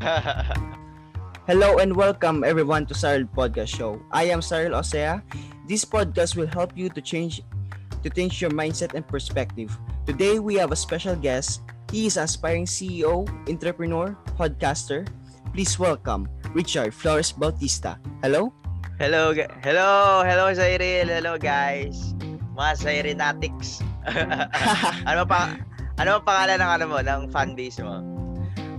Hello and welcome everyone to Cyril Podcast Show. I am Cyril Osea. This podcast will help you to change to change your mindset and perspective. Today we have a special guest. He is aspiring CEO, entrepreneur, podcaster. Please welcome Richard Flores Bautista. Hello? Hello, hello, hello Cyril, hello guys. Mga Cyrinatics. ano pa ano pa pangalan ng ano mo, ng fan mo?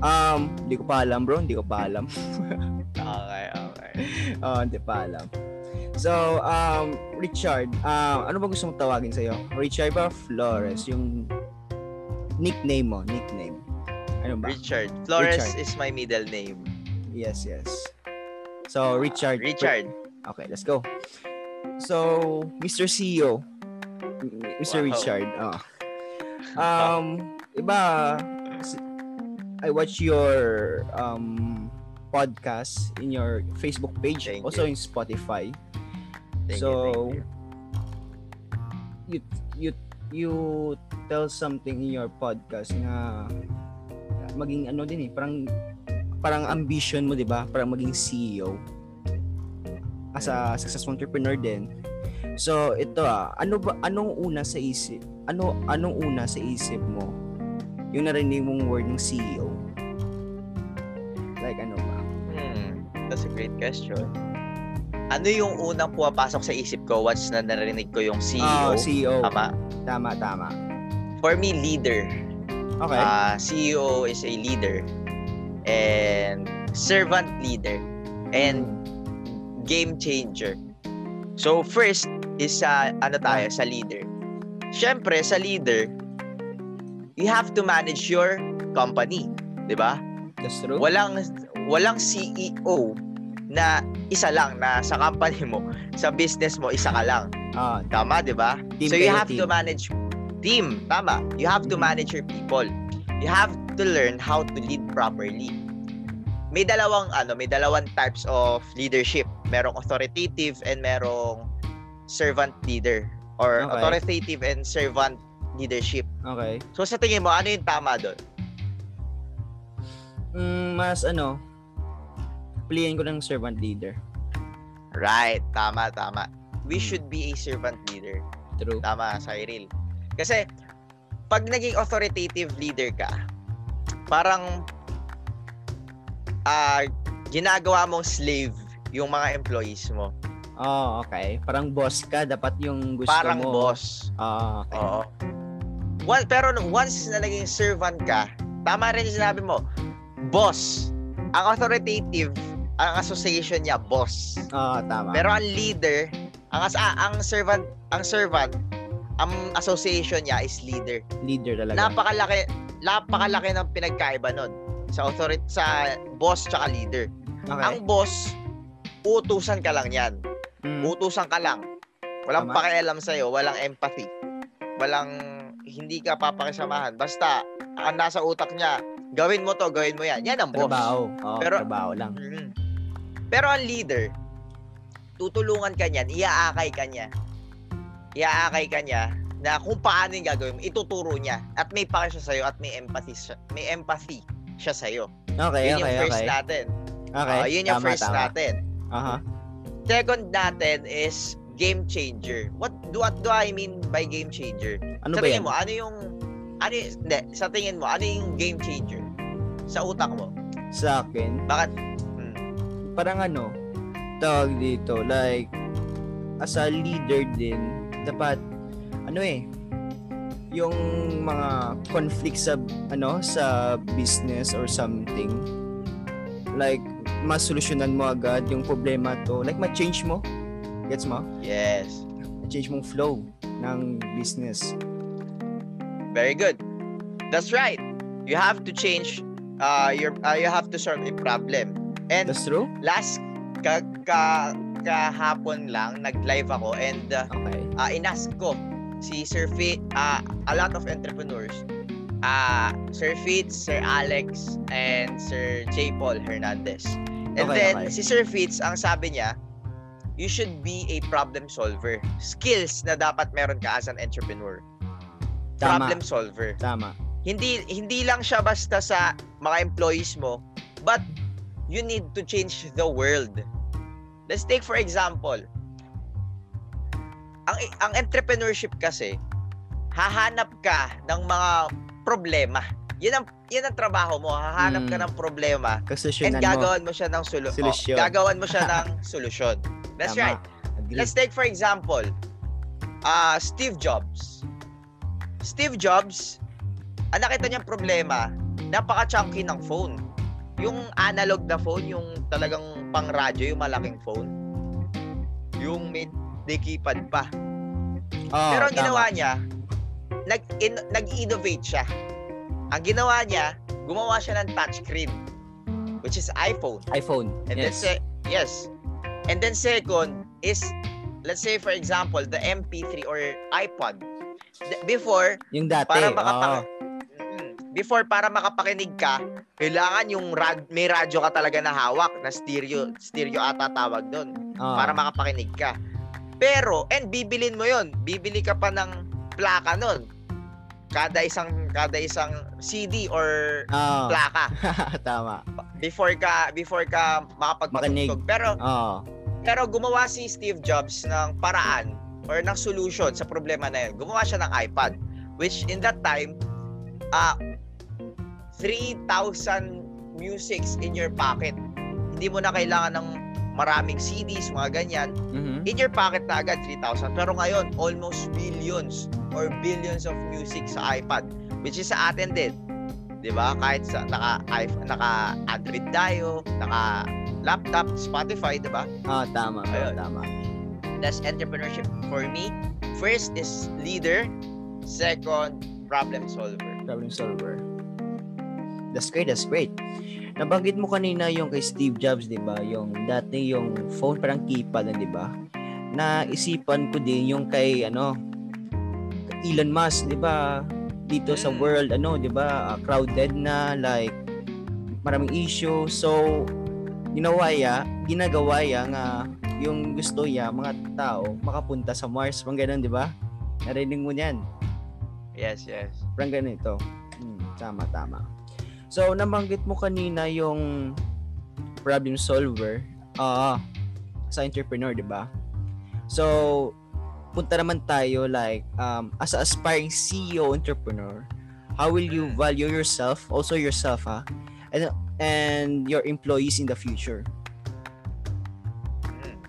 Um, hindi ko pa alam bro, hindi ko pa alam. Okay, okay. oh, hindi pa alam. So, um, Richard, um, ano ba gusto mong tawagin sa'yo? Richard ba Flores? Yung nickname mo, nickname. Ano ba? Richard. Flores Richard. is my middle name. Yes, yes. So, Richard. Richard. Okay, let's go. So, Mr. CEO. Mr. Wow. Richard. Oh. Um, iba, I watch your um, podcast in your Facebook page, Thank also you. in Spotify. Thank so, you, thank you. you you you tell something in your podcast na maging ano din eh, parang parang ambition mo, 'di ba? Parang maging CEO as a successful entrepreneur din. So, ito ah, ano ba anong una sa isip? Ano anong una sa isip mo? Yung narinig mong word ng CEO. Like ano ba? Hmm, that's a great question. Ano yung unang pumapasok sa isip ko once na narinig ko yung CEO? Ah, CEO. Tama. Tama, tama. For me, leader. Okay. Uh, CEO is a leader and servant leader and game changer. So first is sa ano tayo sa leader. Syempre sa leader you have to manage your company, 'di ba? That's true. Walang walang CEO na isa lang na sa company mo, sa business mo isa ka lang. Ah, Tama, 'di ba? so you have team. to manage team, tama. You have to Mhm. manage your people. You have to learn how to lead properly. May dalawang ano, may dalawang types of leadership. Merong authoritative and merong servant leader or Okay. authoritative and servant leadership. Okay. So sa tingin mo ano yung tama doon? Mm, mas ano, piliin ko ng servant leader. Right, tama tama. We Hmm. should be a servant leader. True. Tama, Cyril. Kasi, pag naging authoritative leader ka, parang ah ginagawa mong slave yung mga employees mo. Oh, okay. Parang boss ka, dapat yung gusto parang mo. boss. Ah, okay. Oo. One, pero once na naging servant ka, tama rin yung sinabi mo, boss. Ang authoritative, ang association niya, boss. Ah, tama. Pero ang leader, ang as ah, ang servant, ang servant, ang association niya is leader. leader talaga. Napakalaki napakalaki ng pinagkaiba nun sa authority sa boss tsaka leader. okay. Ang boss, utusan ka lang 'yan. Mm, Utusan ka lang. Walang Tama. pakialam sa walang empathy. Walang hindi ka papakisamahan. Basta ang nasa utak niya, gawin mo to, gawin mo 'yan. Yan ang boss. trabaho. Oh, Pero- trabaho lang. Mhm. Pero ang leader, tutulungan ka niyan, iaakay ka niya. Iaakay ka niya na kung paano yung gagawin mo, ituturo niya. At may pake siya sa'yo at may empathy siya, may empathy siya sa'yo. Okay, yun okay, yung first okay. natin. Okay. Ah, yun yung tama, first tama. natin. Aha. Second natin is game changer. What do what do I mean by game changer? Ano sa ba yan? mo, ano yung ano yung, hindi, sa tingin mo, ano yung game changer? Sa utak mo. Sa akin, Bakit? Hmm. parang ano, tawag dito, like, as a leader din, dapat, ano eh, yung mga conflict sa, ano, sa business or something, like, masolusyonan mo agad yung problema to, like, ma-change mo, gets mo? Yes. Ma-change mong flow ng business. Very good. That's right. You have to change uh your uh, you have to solve a problem. And That's true? last ka, ka kahapon lang nag-live ako and uh, Okay. uh, inask ko si Sir Fit uh, a lot of entrepreneurs uh, Sir Fitz, Sir Alex, and Sir J. Paul Hernandez. And Okay, then, okay. si Sir Fitz, ang sabi niya, you should be a problem solver. Skills na dapat meron ka as an entrepreneur. Tama. Problem solver. Tama. Hindi hindi lang siya basta sa mga employees mo but you need to change the world. Let's take for example, ang ang entrepreneurship kasi hahanap ka ng mga problema. Yan ang yan ang trabaho mo. Hahanap ka Mm. ng problema and Kasolusyonan mo. gagawan mo siya ng solu- oh, Solusyon. gagawan mo siya ng solusyon. That's Tama. right. Agree. Let's take for example, uh, Steve Jobs. Steve Jobs, ang nakita niyang problema, napaka-chunky ng phone. Yung analog na phone, yung talagang pang radyo, yung malaking phone. Yung may keypad pa. Oo, Pero ang tama. ginawa niya, nag in- nag-innovate siya. Ang ginawa niya, gumawa siya ng touchscreen which is iPhone. iPhone. And yes. then se- yes. And then second is let's say for example the MP3 or iPod. Before yung dati. para oo. makapag Mm. before para makapakinig ka, kailangan yung rad- may radyo ka talaga na hawak na stereo stereo ata tawag doon Oo. para makapakinig ka. Pero and bibilin mo 'yon. Bibili ka pa ng plaka noon. Kada isang kada isang CD or Oo. plaka tama. before ka before ka makapagpatugtog. Pero Oo. pero gumawa si Steve Jobs ng paraan or ng solution sa problema na yun. Gumawa siya ng iPad which in that time ah 3,000 musics in your pocket. Hindi mo na kailangan ng maraming CDs, mga ganyan. Mhm. In your pocket na agad 3,000. Pero ngayon, almost billions or billions of music sa iPad which is sa atin din. 'Di ba? Kahit sa naka iPhone, naka Android tayo, naka laptop, Spotify, 'di ba? Oo, tama. bro, Ayun. tama. That's entrepreneurship for me. First is leader, second problem solver. Problem solver. That's great, that's great. Nabanggit mo kanina yung kay Steve Jobs, 'di ba? Yung dati yung phone parang keypad, 'di ba? Na isipan ko din yung kay ano Elon Musk, 'di ba? Dito sa Mm. world ano, 'di ba? ah, crowded na like maraming issue. So ginawa ya, ginagawa ya nga yung gusto ya mga tao makapunta sa Mars, parang ganun, 'di ba? Narinig mo 'yan. Yes, yes. Parang ganito. Hmm, tama, tama. So, nabanggit mo kanina yung problem solver ah sa entrepreneur, di ba? So, punta naman tayo like um, as a aspiring CEO entrepreneur, how will you Mm. value yourself, also yourself, ha? And, and your employees in the future? Mm.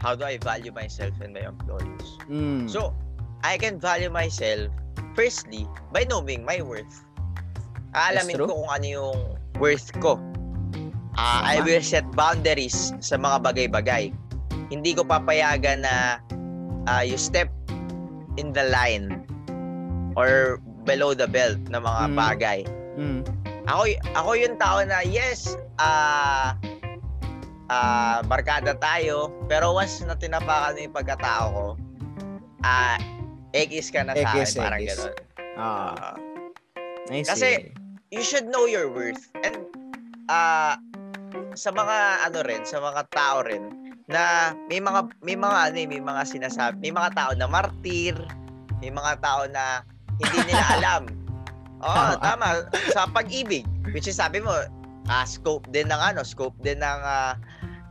How do I value myself and my employees? Mm. So, I can value myself firstly by knowing my worth. Aalamin ko kung ano yung worth ko. Ah, I will set boundaries sa mga bagay-bagay. Hindi ko papayagan na ah, you step in the line or below the belt na mga Mm. bagay. Mm. Ako ako yung tao na yes, ah ah barkada tayo, pero once na tinapakan mo yung pagkatao ko, ah X ka na sa akin, parang gano'n. Ah, Ah, I see. Kasi, you should know your worth. And ah sa mga ano rin, sa mga tao rin na may mga may mga ano, eh, may mga sinasabi, may mga tao na martir, may mga tao na hindi nila alam. Oo, Tama. Sa pag-ibig, which is sabi mo, ah, scope din ng ano, scope din ng ah,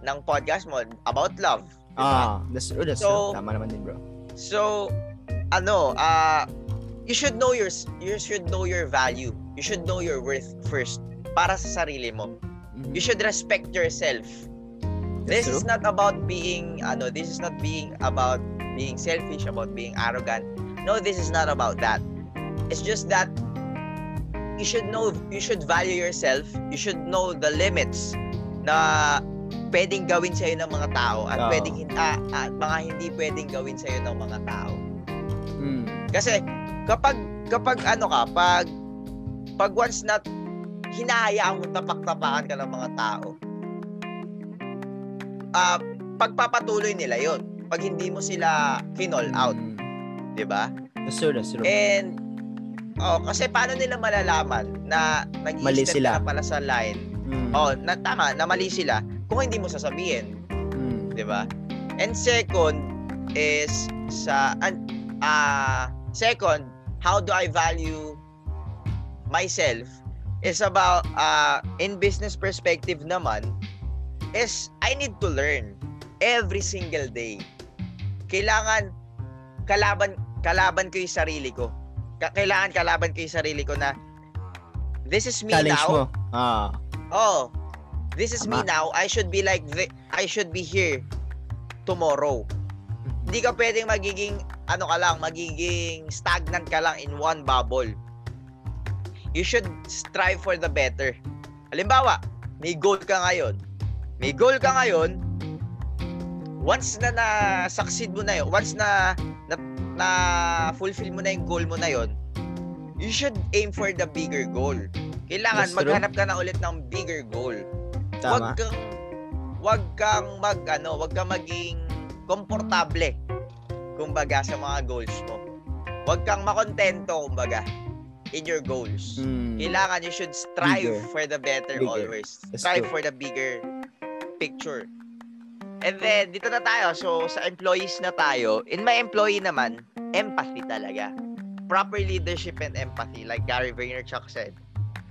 ng podcast mo about love. ah, that's true, that's So, true. Tama naman din, bro. So, ano, ah you should know your you should know your value. You should know your worth first para sa sarili mo. Mhm. You should respect yourself. This is not about being ano, this is not being about being selfish, about being arrogant. No, this is not about that. It's just that you should know you should value yourself. You should know the limits na pwedeng gawin sa'yo ng mga tao at Oo. pwedeng ah, at mga hindi pwedeng gawin sa'yo ng mga tao. Mm. Kasi kapag kapag ano ka, pag pag once na hinahayaan mo tapak-tapakan ka ng mga tao, ah pagpapatuloy nila yon pag hindi mo sila kinall out, Mm. 'di ba? That's true, that's true. And oh, kasi paano nila malalaman na nag Mali step sila. na pala sa line? Mm. Oh, na tama, na mali sila kung hindi mo sasabihin. Mm. 'di ba? And second is sa an ah second, how do I value myself is about uh, in business perspective naman is I need to learn every single day. Kailangan kalaban kalaban ko yung sarili ko. Ka- kailangan kalaban ko yung sarili ko na this is me Challenge now. mo. Ah. Oh, this is me Tama. now. I should be like the, I should be here tomorrow. Hindi ka pwedeng magiging ano ka lang, magiging stagnant ka lang in one bubble. You should strive for the better. Halimbawa, may goal ka ngayon. May goal ka ngayon. Once na na-succeed mo na yun, once na na, na fulfill mo na yung goal mo na yun, you should aim for the bigger goal. Kailangan That's true. maghanap ka na ulit ng bigger goal. Tama. Wag kang wag kang mag ano, wag kang maging komportable kumbaga sa mga goals mo. Wag kang makontento kumbaga in your goals. Mm. Kailangan you should strive Bigger. for the better Bigger. always. That's strive true. for the bigger picture. And then dito na tayo. So sa employees na tayo, in my employee naman, empathy talaga. Proper leadership and empathy like Gary Vaynerchuk said.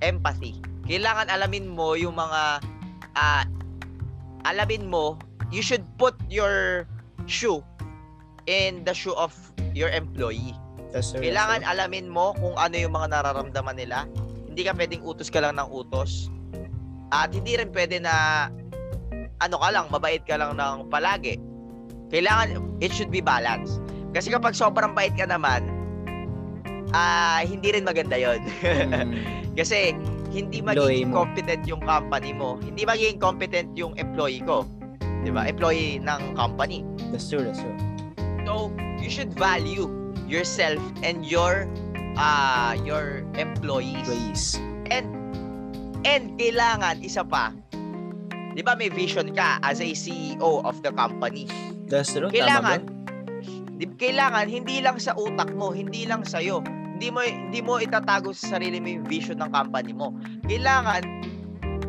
Empathy. Kailangan alamin mo yung mga ah alamin mo, you should put your shoe in the shoe of your employee. True. Kailangan alamin mo kung ano yung mga nararamdaman nila. Hindi ka pwedeng utos ka lang ng utos. At hindi rin pwede na ano ka lang, mabait ka lang ng palagi. Kailangan, it should be balanced. Kasi kapag sobrang bait ka naman, ah hindi rin maganda yon Mm. Kasi hindi magiging competent yung company mo. Hindi magiging competent yung employee ko. 'Di ba? Employee ng company. That's true, that's true. So, you should value yourself and your uh your employees. Please. And and kailangan isa pa. 'Di ba may vision ka as a CEO of the company? That's true. Kailangan di, kailangan hindi lang sa utak mo, hindi lang sa iyo. Hindi mo hindi mo itatago sa sarili mo yung vision ng company mo. Kailangan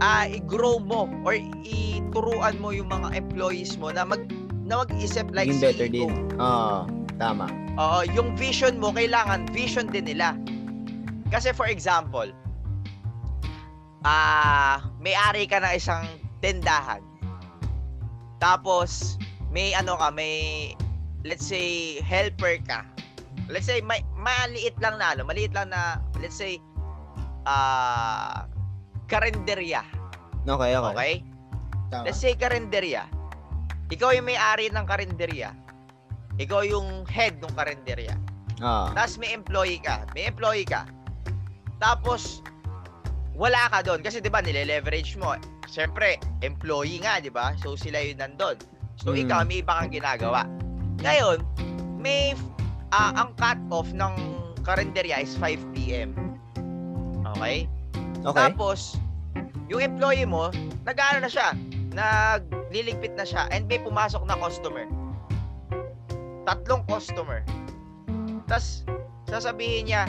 ah i-grow mo or ituruan mo yung mga employees mo na mag na mag-isip like Maging better CEO. din. Oo. tama. Oo, yung vision mo, kailangan vision din nila. Kasi for example, ah, may-ari ka ng isang tindahan. Tapos, may ano ka, may, let's say, helper ka. Let's say, may, maliit lang na, ano, maliit lang na, let's say, ah, karinderya. Okay, okay. Okay? Tama. Let's say karinderya. Ikaw yung may-ari ng karinderya. Ikaw yung head ng karinderya. Ah. Tapos may employee ka. May employee ka. Tapos, wala ka doon. Kasi di ba nile-leverage mo. Siyempre, employee nga, di ba? So, sila yung nandun. So, Hmm. ikaw, may iba kang ginagawa. Ngayon, may, ah, ang cut-off ng karinderya is 5 p.m. Okay? Okay. Tapos, yung employee mo, nag-ano na siya, nagliligpit na siya, and may pumasok na customer. Tatlong customer. Tapos, sasabihin niya,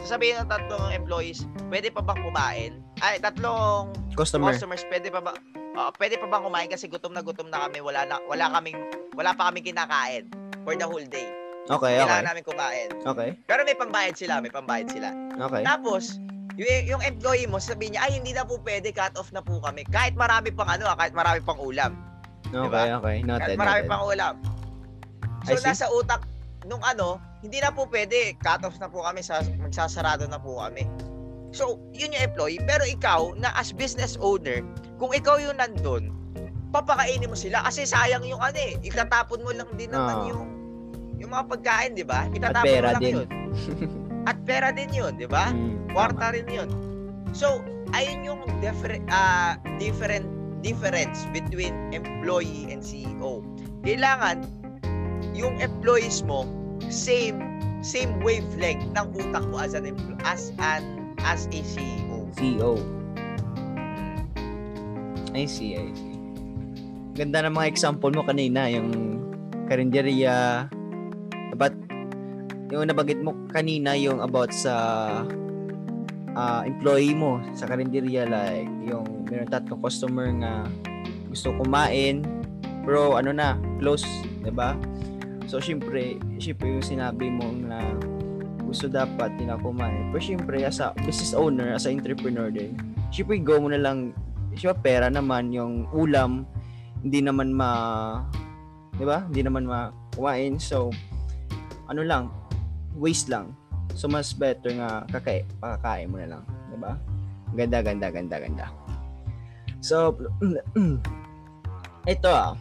sasabihin ng tatlong employees, pwede pa bang kumain? Ay, tatlong Customer. customers, pwede pa ba Oo, pwede pa bang kumain kasi gutom na gutom na kami, wala na wala kaming wala pa kaming kinakain for the whole day. Okay, okay. Kailangan namin kumain. Okay. Pero may pambayad sila, may pambayad sila. Okay. Tapos, yung, yung employee mo, sabihin niya, ay, hindi na po pwede, cut off na po kami. Kahit marami pang ano, ah, kahit marami pang ulam. Okay, okay. Kahit Noted, marami noted. pang ulam. So, nasa utak nung ano, hindi na po pwede, cut off na po kami, sa, magsasarado na po kami. So, yun yung employee. Pero ikaw, na as business owner, kung ikaw yung nandun, papakainin mo sila kasi sayang yung ano eh. Itatapon mo lang din naman Ah. yung yung mga pagkain, di ba? At Itatapon pera mo lang din. yun. At pera din yun, di ba? Mm, Kwarta rin yun. So, ayun yung different, ah different difference between employee and CEO. Kailangan yung employees mo same same wavelength ng utak mo as an as an as a CEO. CEO. I see, I see. Ganda ng mga example mo kanina, yung karinderya. But, yung nabanggit mo kanina, yung about sa ah, employee mo sa karinderya, like, yung meron tatlong customer nga gusto kumain, pero ano na, close, 'di ba? So, syempre, syempre yung sinabi mo na So, dapat tinakumain. Pero syempre, as a business owner, as a entrepreneur din, syempre, go mo na lang, syempre, pera naman, yung ulam, hindi naman ma, di ba? Hindi naman ma kumain. So, ano lang, waste lang. So, mas better nga kakay, pakakain mo na lang. Di ba? Ganda, ganda, ganda, ganda. So, ito ah,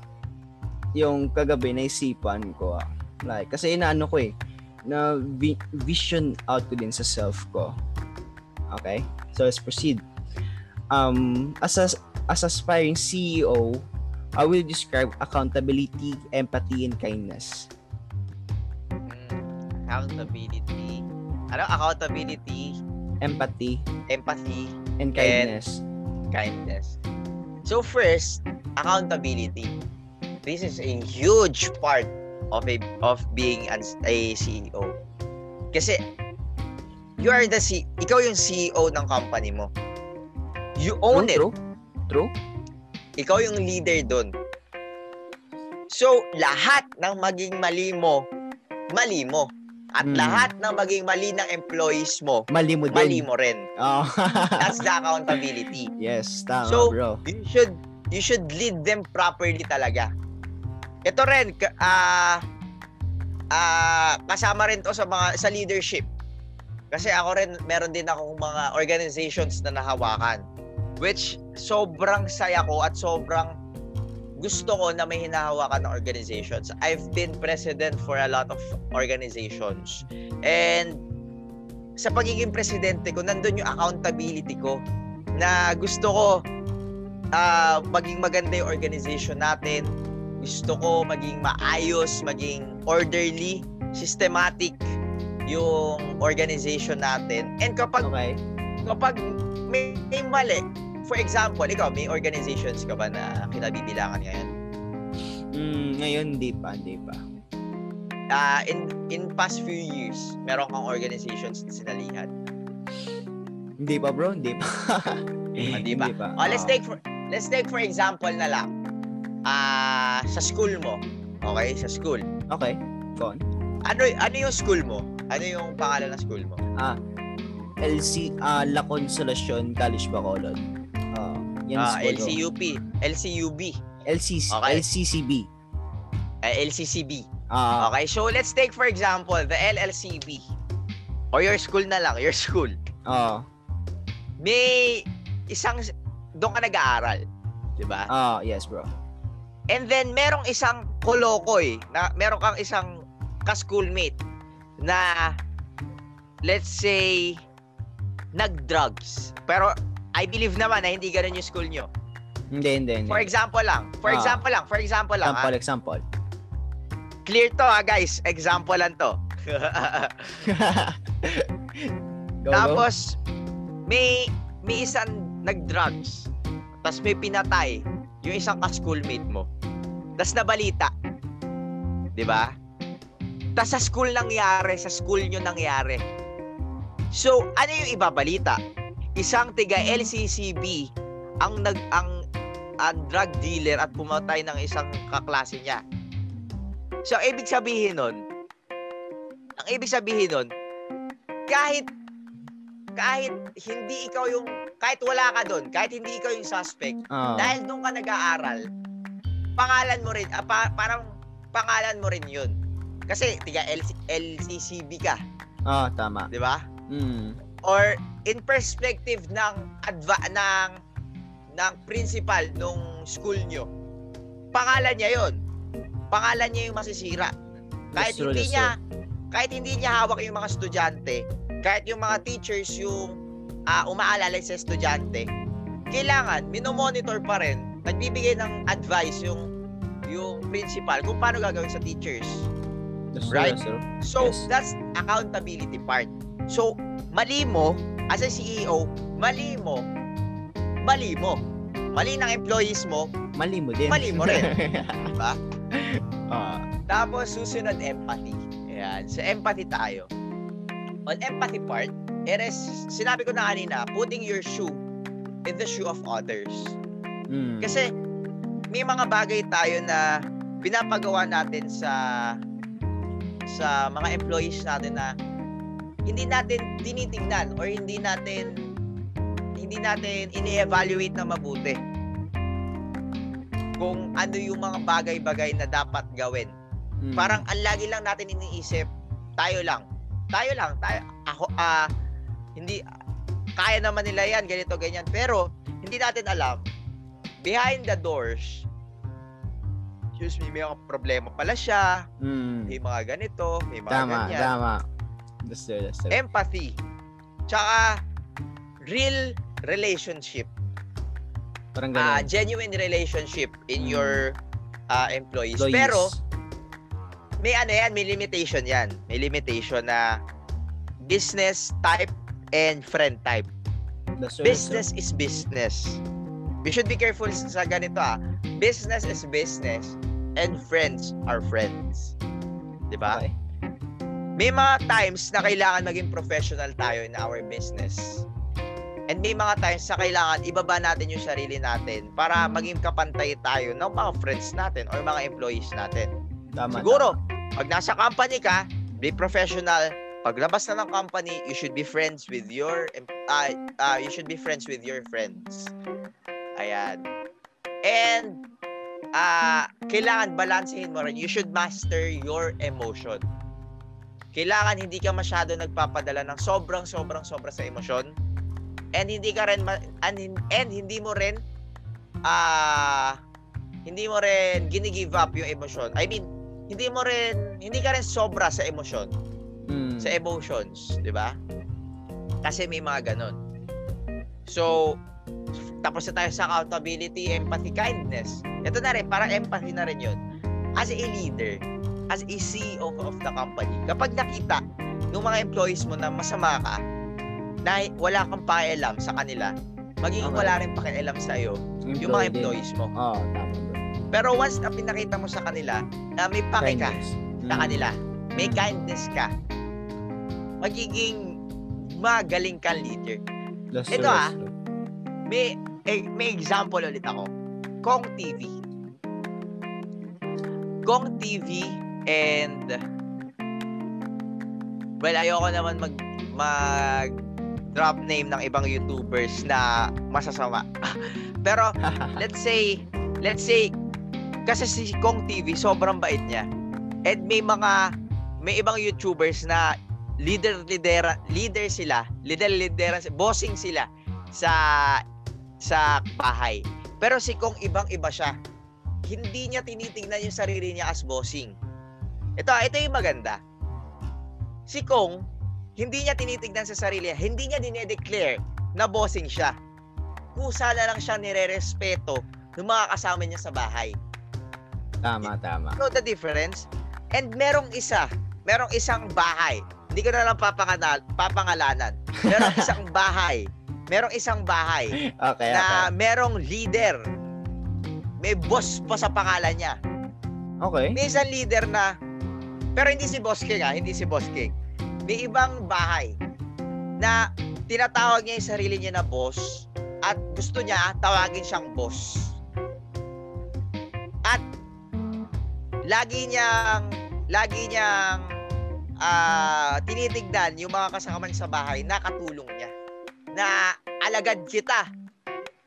yung kagabi naisipan ko ah. Like, kasi inaano ko eh, na vi- vision out ko din sa self ko. Okay? So, let's proceed. Um, as a, as aspiring CEO, I will describe accountability, empathy, and kindness. Mm, accountability. Ano? Accountability, Empathy empathy, and kindness. kindness. So first, accountability. This is a huge part of a of being an, a CEO. Kasi you are the C, ikaw yung CEO ng company mo. You own it. true, true. Ikaw yung leader doon. So, lahat ng maging mali mo, mali mo. At Hmm. lahat ng maging mali ng employees mo, Mali mo din. mali mo rin. Oh. That's the accountability. yes, tama So, bro. you should you should lead them properly talaga. Ito rin ah ah kasama rin to sa mga sa leadership. Kasi ako rin meron din akong mga organizations na nahawakan which sobrang saya ko at sobrang gusto ko na may hinahawakan ng organizations. I've been president for a lot of organizations. And sa pagiging presidente ko, nandun yung accountability ko na gusto ko ah maging maganda yung organization natin. Gusto ko maging maayos, maging orderly, systematic yung organization natin. And kapag Okay. kapag may, may mali, for example, ikaw, may organizations ka ba na kinabibilangan ngayon? Mm, ngayon, hindi pa, hindi pa. Ah, in in past few years, meron kang organizations na sinalihan. Hindi pa bro, hindi pa. Hindi pa. Oh, let's take for let's take for example na lang. Ah, sa school mo. Okay, sa school. Okay, go on. Ano ano yung school mo? Ano yung pangalan ng school mo? LC, ah La Consolacion College Bacolod. Ah, yan Ah, school ko. LCUP, LCUB, LCC, Okay. LCCB. eh, LCCB. Ah, Okay, so let's take for example the LLCB. Or your school na lang, your school. ah, May isang doon ka nag-aaral, 'di ba? ah, yes bro. And then merong isang kolokoy na meron kang isang ka-schoolmate na let's say nag-drugs. Pero I believe naman na hindi ganun yung school nyo. Hindi, hindi, hindi. For example lang, for Ah. example lang, for example lang. Example, ah. example. Clear to ha guys, example lang to. go, go. Tapos may may isang nag-drugs. Tapos may pinatay yung isang ka-schoolmate mo. Tapos nabalita. 'Di ba? Tapos sa school nangyari, sa school nyo nangyari. So, ano yung ibabalita? Isang tiga LCCB ang nag ang, ang drug dealer at pumatay ng isang kaklase niya. So, ang ibig sabihin nun, ang ibig sabihin nun, kahit kahit hindi ikaw yung kahit wala ka doon, kahit hindi ikaw yung suspect, Ah, dahil doon ka nag-aaral, pangalan mo rin, ah, pa- parang pangalan mo rin yun. Kasi tiga LC, LCCB ka, ah, tama. di ba? Mm. Or in perspective ng adva ng ng principal nung school nyo, pangalan niya yon. Pangalan niya yung masisira. Kahit That's true, hindi that's niya kahit hindi niya hawak yung mga estudyante, kahit yung mga teachers yung ah, umaalala sa estudyante, kailangan minomonitor pa rin, nagbibigay ng advice yung yung principal kung paano gagawin sa teachers. That's Right? true. So, Yes. that's accountability part. So, mali mo, as a CEO, mali mo, mali mo. Mali ng employees mo, Mali mo din. Mali mo rin. ba? Ah, Tapos, susunod empathy. Ayan. So, empathy tayo. On empathy part, it is, sinabi ko na kanina, putting your shoe in the shoe of others. Mm. Kasi, may mga bagay tayo na pinapagawa natin sa sa mga employees natin na hindi natin tinitingnan or hindi natin hindi natin ini-evaluate na mabuti kung ano yung mga bagay-bagay na dapat gawin. Mm. Parang ang lagi lang natin iniisip, tayo lang. Tayo lang, tayo ako ah hindi kaya naman nila yan, ganito ganyan. Pero hindi natin alam behind the doors excuse me, may mga problema pala siya, Mm. may mga ganito, may mga Tama, ganyan. tama. That's true, that's. Empathy. Tsaka real relationship. Parang Ah, ganun. genuine relationship in Mm. your ah, employees. Employees. Pero may ano yan, may limitation yan. May limitation na business type and friend type. That's true, that's Business is business. We should be careful sa ganito ah. Business is business and friends are friends. 'Di ba? Okay. May mga times na kailangan maging professional tayo in our business. And may mga times na kailangan ibaba natin yung sarili natin para maging kapantay tayo ng mga friends natin or mga employees natin. Tama. Siguro, pag nasa company ka, be professional. Paglabas na ng company, you should be friends with your uh, uh, you should be friends with your friends. Ayan. And ah kailangan balansehin mo rin. You should master your emotion. Kailangan hindi ka masyado nagpapadala ng sobrang sobrang sobra sa emosyon. And hindi ka rin ma- and, and hindi mo rin ah hindi mo rin gini-give up yung emosyon. I mean, hindi mo rin hindi ka rin sobra sa emosyon, Mm. sa emotions, 'di ba? Kasi may mga ganon. So, tapos na tayo sa accountability, empathy, kindness. Ito na rin, parang empathy na rin yun. As a leader, as a CEO of the company, kapag nakita ng mga employees mo na masama ka, na wala kang pakialam sa kanila, magiging Okay. wala rin pakialam sa iyo yung mga employees mo. Oo, tama bro. Pero once na pinakita mo sa kanila na may pake ka Kindness. sa Mm. kanila, may Mm. kindness ka, magiging magaling kang leader. That's Ito, true, ah. May eh, may example ulit ako. Kong TV. Kong TV and well, ayoko naman mag mag drop name ng ibang YouTubers na masasama. Pero let's say let's say kasi si Kong TV sobrang bait niya. And may mga may ibang YouTubers na leader leader leader sila, leader leader bossing sila sa sa bahay. Pero si Kong ibang-iba siya. Hindi niya tinitingnan yung sarili niya as bossing. Ito, ito yung maganda. Si Kong, hindi niya tinitingnan sa sarili niya. Hindi niya dinedeclare na bossing siya. Kusa na lang siya nire-respeto ng mga kasama niya sa bahay. Tama, tama. know the difference? And merong isa, merong isang bahay. Hindi ko na lang papanganal, papangalanan. Merong isang bahay. Merong isang bahay Okay, na okay. merong leader. May boss pa sa pangalan niya. Okay. May isang leader na pero hindi si Boss King ah, hindi si Boss King. May ibang bahay na tinatawag niya yung sarili niya na boss at gusto niya tawagin siyang boss. At lagi niyang lagi niyang ah tinitignan yung mga kasama niya sa bahay na katulong niya na alagad kita.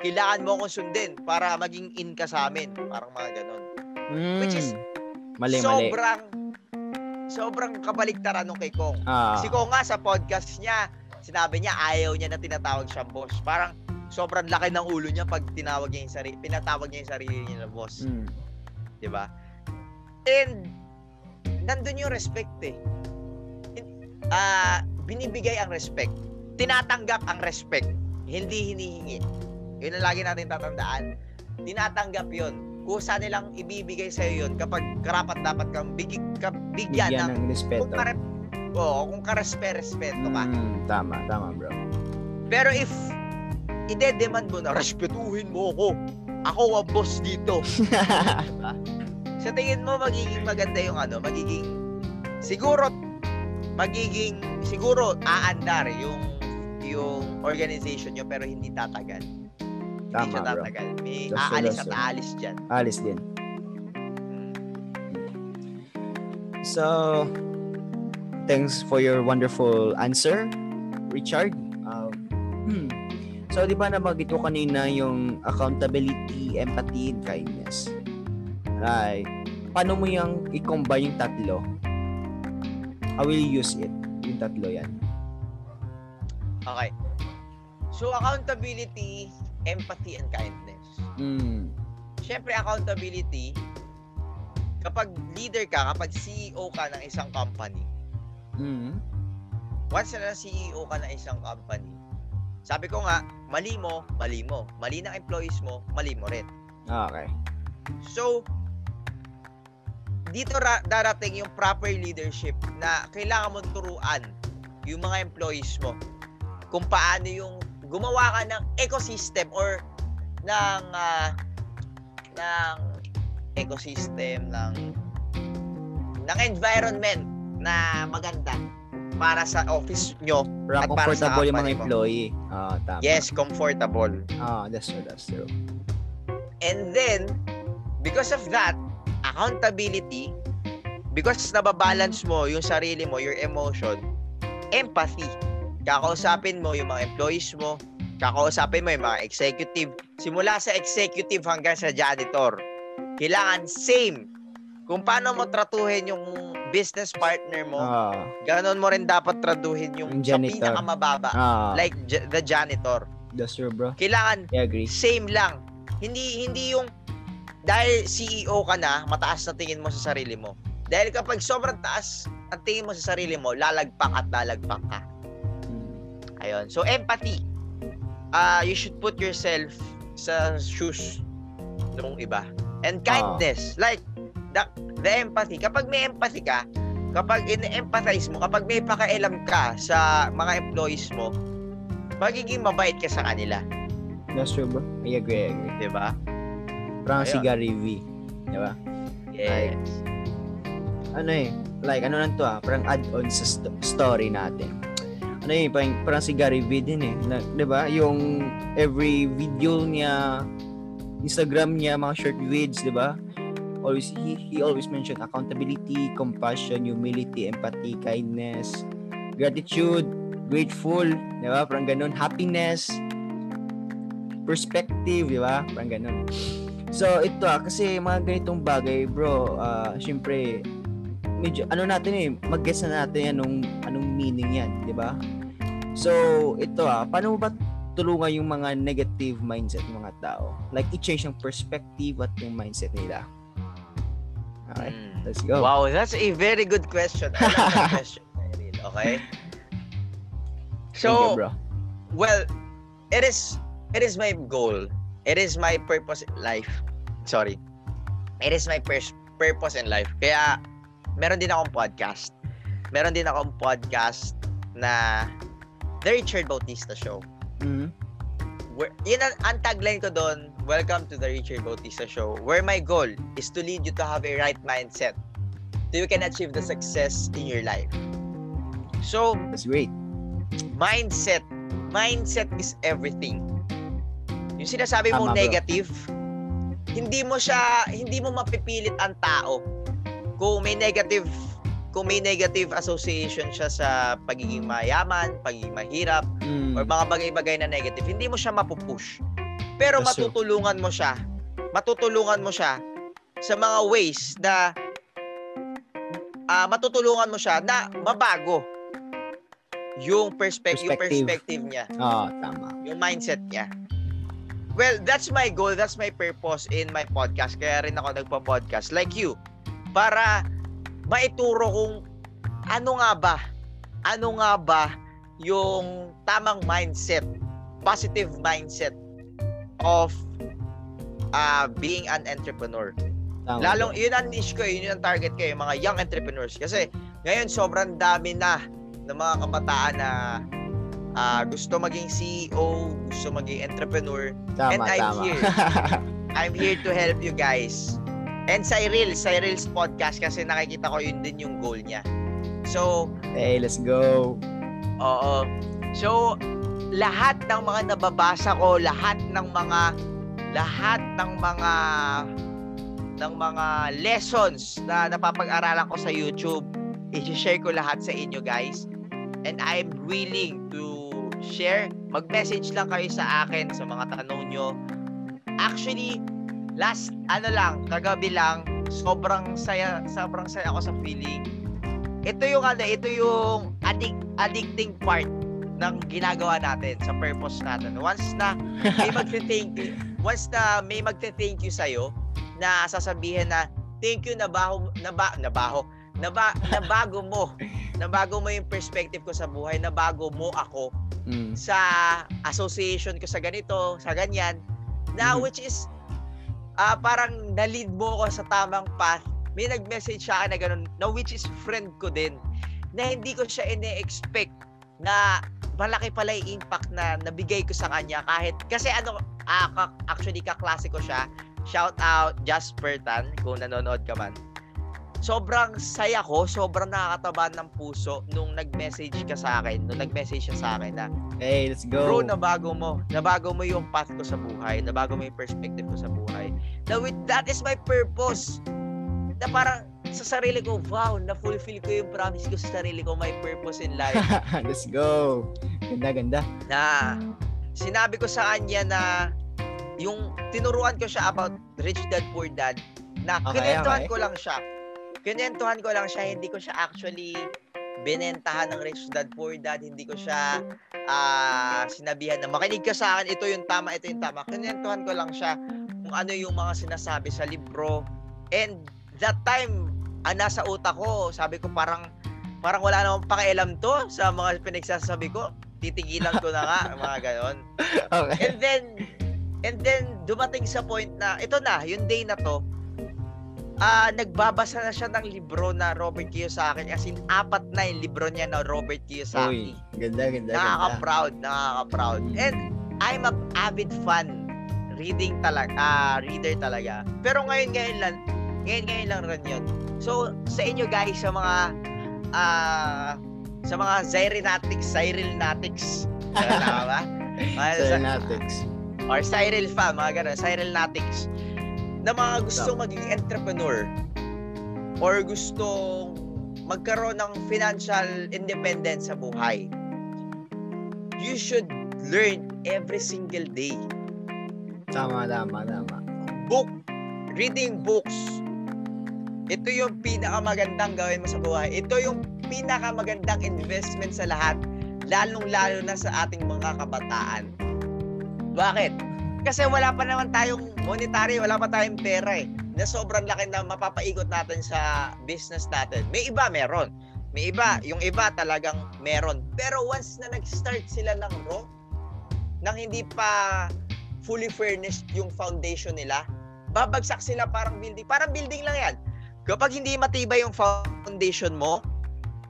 Kailangan mo akong sundin para maging in ka sa amin. Parang mga ganon. Which is Mm. mali, mali. sobrang sobrang kabaliktaran nung kay Kong. Ah, Si Kong nga sa podcast niya, sinabi niya ayaw niya na tinatawag siyang boss. Parang sobrang laki ng ulo niya pag tinawag niya yung sarili, pinatawag niya yung sarili niya na boss, mm. 'di ba? And nandun yung respect eh. Ah, binibigay ang respect. Tinatanggap ang respect, hindi hinihingi. Yun ang lagi natin tatandaan. Tinatanggap 'yon. Kusa nilang ibibigay sa iyo 'yon kapag karapat dapat kang bigyan, ka, bigyan, Bigyan ng ng respeto. kung kare Oo, kung karespe-respeto ka. Mm, tama, tama bro. Pero if ide-demand mo na respetuhin mo ako. Ako ang boss dito. diba? Sa tingin mo magiging maganda yung ano, magiging siguro magiging siguro aandar yung organization nyo pero hindi tatagal. hindi tama siya bro. tatagal. May true, aalis that's at aalis dyan. Alis din. So, thanks for your wonderful answer, Richard. Um, hmm. So, di ba nabanggit ko kanina yung accountability, empathy, and kindness? Right. Paano mo yung i-combine yung tatlo? How will use it? Yung tatlo yan. Okay. So, accountability, empathy, and kindness. Hmm. Siyempre, accountability, kapag leader ka, kapag CEO ka ng isang company, Hmm. once na CEO ka ng isang company, sabi ko nga, mali mo, mali mo. Mali ng employees mo, mali mo rin. Okay. So, dito ra- darating yung proper leadership na kailangan mong turuan yung mga employees mo kung paano yung gumawa ka ng ecosystem or ng ah, ng ecosystem ng ng environment na maganda para sa office nyo. Para At para sa comfortable yung mga company mo. employee. Ah, tama. Yes, comfortable. Ah, that's true, that's true. And then, because of that, accountability, because nababalance mo yung sarili mo, your emotion, empathy. Kakausapin mo yung mga employees mo, kakausapin mo yung mga executive, simula sa executive hanggang sa janitor. Kailangan same. Kung paano mo tratuhin yung business partner mo, Ah, ganon mo rin dapat traduhin yung, Yung sa janitor. pinakamababa. ah, Like j- the janitor. that's true, bro. Kailangan I agree. same lang. Hindi hindi yung dahil CEO ka na, mataas na tingin mo sa sarili mo. Dahil kapag sobrang taas ang tingin mo sa sarili mo, lalagpak at lalagpak ka. Ayun. So empathy. Ah, you should put yourself sa shoes ng iba. And kindness, like the, the empathy. Kapag may empathy ka, kapag in-empathize mo, kapag may pakialam ka sa mga employees mo, magiging mabait ka sa kanila, That's true, bro. I agree, I agree. 'di ba? Parang si. Gary V. Di ba? Yes. Ano eh, like, ano lang to ah, parang add-on sa st- story natin. Ano eh, parang, parang si Gary V din eh. Na, ba? Yung every video niya, Instagram niya, mga short vids, ba? Always, he, he always mention accountability, compassion, humility, empathy, kindness, gratitude, grateful, di ba? Parang ganun, happiness, perspective, di ba? Parang ganun. So, ito ah, kasi mga ganitong bagay, bro, ah, syempre, medyo, ano natin eh, mag-guess na natin anong, anong meaning yan, di ba? So, ito ah, paano mo ba tulungan yung mga negative mindset ng mga tao? Like, i-change yung perspective at yung mindset nila. Okay, Mm. let's go. Wow, that's a very good question. I love that question, Cyril. Okay? Thank you, So, bro. well, it is it is my goal. It is my purpose in life. Sorry. It is my pers- purpose in life. Kaya meron din akong podcast. Meron din akong podcast na The Richard Bautista Show. Mhm. Where, yun ang, ang tagline ko doon, welcome to the Richard Bautista Show, where my goal is to lead you to have a right mindset so you can achieve the success in your life. So, That's great. mindset, mindset is everything. Yung sinasabi Tama, mong bro. negative, hindi mo siya, hindi mo mapipilit ang tao kung may negative kung may negative association siya sa pagiging mayaman, pagiging mahirap, Mm. or mga bagay-bagay na negative, hindi mo siya mapupush. Pero That's true. matutulungan mo siya, matutulungan mo siya sa mga ways na ah matutulungan mo siya na mabago yung perspective, yung Perspective. perspective niya, Ah, tama. yung mindset niya. Well, that's my goal, that's my purpose in my podcast. Kaya rin ako nagpa-podcast like you para maituro kung ano nga ba, ano nga ba yung tamang mindset, positive mindset of uh, being an entrepreneur. Tama, Lalong, yun ang niche ko, yun yung target ko, yung mga young entrepreneurs. Kasi ngayon, sobrang dami na ng mga kabataan na ah, gusto maging CEO, gusto maging entrepreneur. Tama, and I'm tama. here. I'm here to help you guys. And Cyril, Cyril's podcast kasi nakikita ko yun din yung goal niya. So, hey, let's go. Oo. So, lahat ng mga nababasa ko, lahat ng mga lahat ng mga ng mga lessons na napapag-aralan ko sa YouTube, i-share ko lahat sa inyo guys. And I'm willing to share. Mag-message lang kayo sa akin sa mga tanong nyo. Actually, last, ano lang, kagabi lang, sobrang saya, sobrang saya ako sa feeling. Ito yung ano, ito yung addic- addicting part ng ginagawa natin sa purpose natin. Once na may magte-thank you, once na may magte-thank you sa'yo, na sasabihin na, thank you na baho, na ba, na baho, na, ba, na bago mo, na bago mo yung perspective ko sa buhay, na bago mo ako Mm. sa association ko sa ganito, sa ganyan, na Mhm. which is ah parang na-lead mo ko sa tamang path. May nag-message siya na ganun, na which is friend ko din, na hindi ko siya ine-expect na malaki pala yung impact na nabigay ko sa kanya kahit kasi ano ka- actually kaklase ko siya shout out Jasper Tan kung nanonood ka man sobrang saya ko sobrang nakakataba ng puso nung nag-message ka sa akin nung nag-message siya sa akin na Hey, let's go. Bro, nabago mo. Nabago mo yung path ko sa buhay. Nabago mo yung perspective ko sa buhay. Na with that is my purpose. Na parang sa sarili ko, wow, na-fulfill ko yung promise ko sa sarili ko, my purpose in life. let's go. Ganda, ganda. na sinabi ko sa kanya na yung tinuruan ko siya about Rich Dad Poor Dad na Okay, kinentuhan okay. ko lang siya. Kinentuhan ko lang siya, hindi ko siya actually binentahan ng Rich Dad Poor Dad, hindi ko siya ah, sinabihan na makinig ka sa akin, ito yung tama, ito yung tama. Kinentuhan ko lang siya kung ano yung mga sinasabi sa libro. And that time, ah, nasa utak ko, sabi ko parang parang wala namang pakialam to sa mga pinagsasabi ko. Titigilan ko na nga, mga ganon. Okay. And then, and then, dumating sa point na, ito na, yung day na to, ah nagbabasa na siya ng libro na Robert Kiyosaki. As in, apat na yung libro niya na Robert Kiyosaki. Uy, ganda, ganda, ganda. Nakaka-proud, nakaka-proud. And I'm a avid fan. Reading talaga, ah, reader talaga. Pero ngayon, ngayon lang, ngayon, ngayon lang rin yun. So, sa inyo guys, sa mga, ah, sa mga Zyrenatics, Cyrilnatics, tama ba? Cynatics. or Cyril fan, mga ganun, Cyril Natics, na mga gustong maging entrepreneur or gustong magkaroon ng financial independence sa buhay, you should learn every single day. Tama, tama, tama. Book, reading books. Ito yung pinakamagandang gawin mo sa buhay. Ito yung pinakamagandang investment sa lahat, lalong-lalo na sa ating mga kabataan. Bakit? Kasi wala pa naman tayong monetary, wala pa tayong pera eh. Na sobrang laki na mapapaigot natin sa business natin. May iba meron. May iba, yung iba talagang meron. Pero once na nag-start sila ng raw, nang hindi pa fully furnished yung foundation nila, babagsak sila parang building. Parang building lang yan. Kapag hindi matibay yung foundation mo,